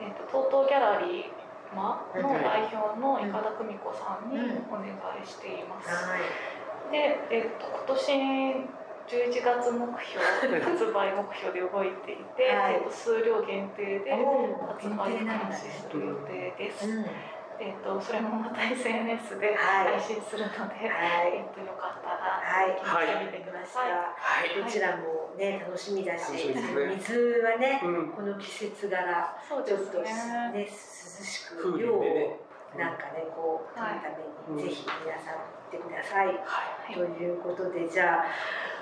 Speaker 2: えー、と TOTO ギャラリーマの代表の伊方久美子さんにお願いしています。
Speaker 3: はい。
Speaker 2: で、えー、と今年11月目標発売目標で動いていて、
Speaker 3: はい。
Speaker 2: えー、と数量限定で発売開始する予定です。
Speaker 3: うん
Speaker 2: えー、とそれもまた SNS で
Speaker 3: はい。
Speaker 2: 配信するので、
Speaker 3: はい。
Speaker 2: えー、とよかったら
Speaker 3: はい。
Speaker 2: 聞い。てみてください。
Speaker 1: はい。
Speaker 3: どちらもね楽しみだし、
Speaker 1: ね。
Speaker 3: 水はね
Speaker 1: うん。
Speaker 3: この季節柄ちょっとね
Speaker 2: ね。
Speaker 3: 涼しく
Speaker 1: 風
Speaker 3: 量を
Speaker 1: 流でね
Speaker 3: なんかねこう
Speaker 2: はい。
Speaker 3: 取るために、
Speaker 1: うん。
Speaker 3: ぜひ皆さん行ってください。
Speaker 1: はい。
Speaker 3: ということでじゃあ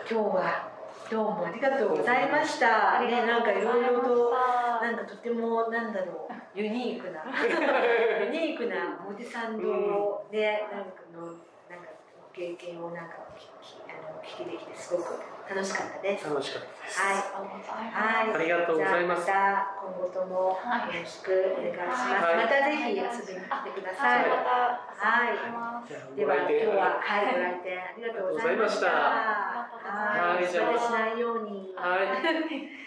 Speaker 3: 今日はどうもありがとうございました。ねなんかいろいろとなんかとてもなんだろうユニークな ユニークな表参道でなんかのなんか経験をなんかききあの聞きできてすごく楽しかったです。
Speaker 1: 楽しかったです。
Speaker 3: はい
Speaker 2: ありがとうございます。
Speaker 3: はい、
Speaker 1: ありがとうございます
Speaker 3: じゃあまた今後ともよ
Speaker 2: はい
Speaker 3: ろしくお願いします。
Speaker 1: はい
Speaker 3: またぜひ遊びに来てください。
Speaker 2: はい、また遊びに来ます。
Speaker 1: じゃあ
Speaker 3: では今日ははいご来店ありがとうございました。
Speaker 2: あ
Speaker 3: はい、
Speaker 1: りがとうございました
Speaker 3: 失礼しないように。
Speaker 1: はい。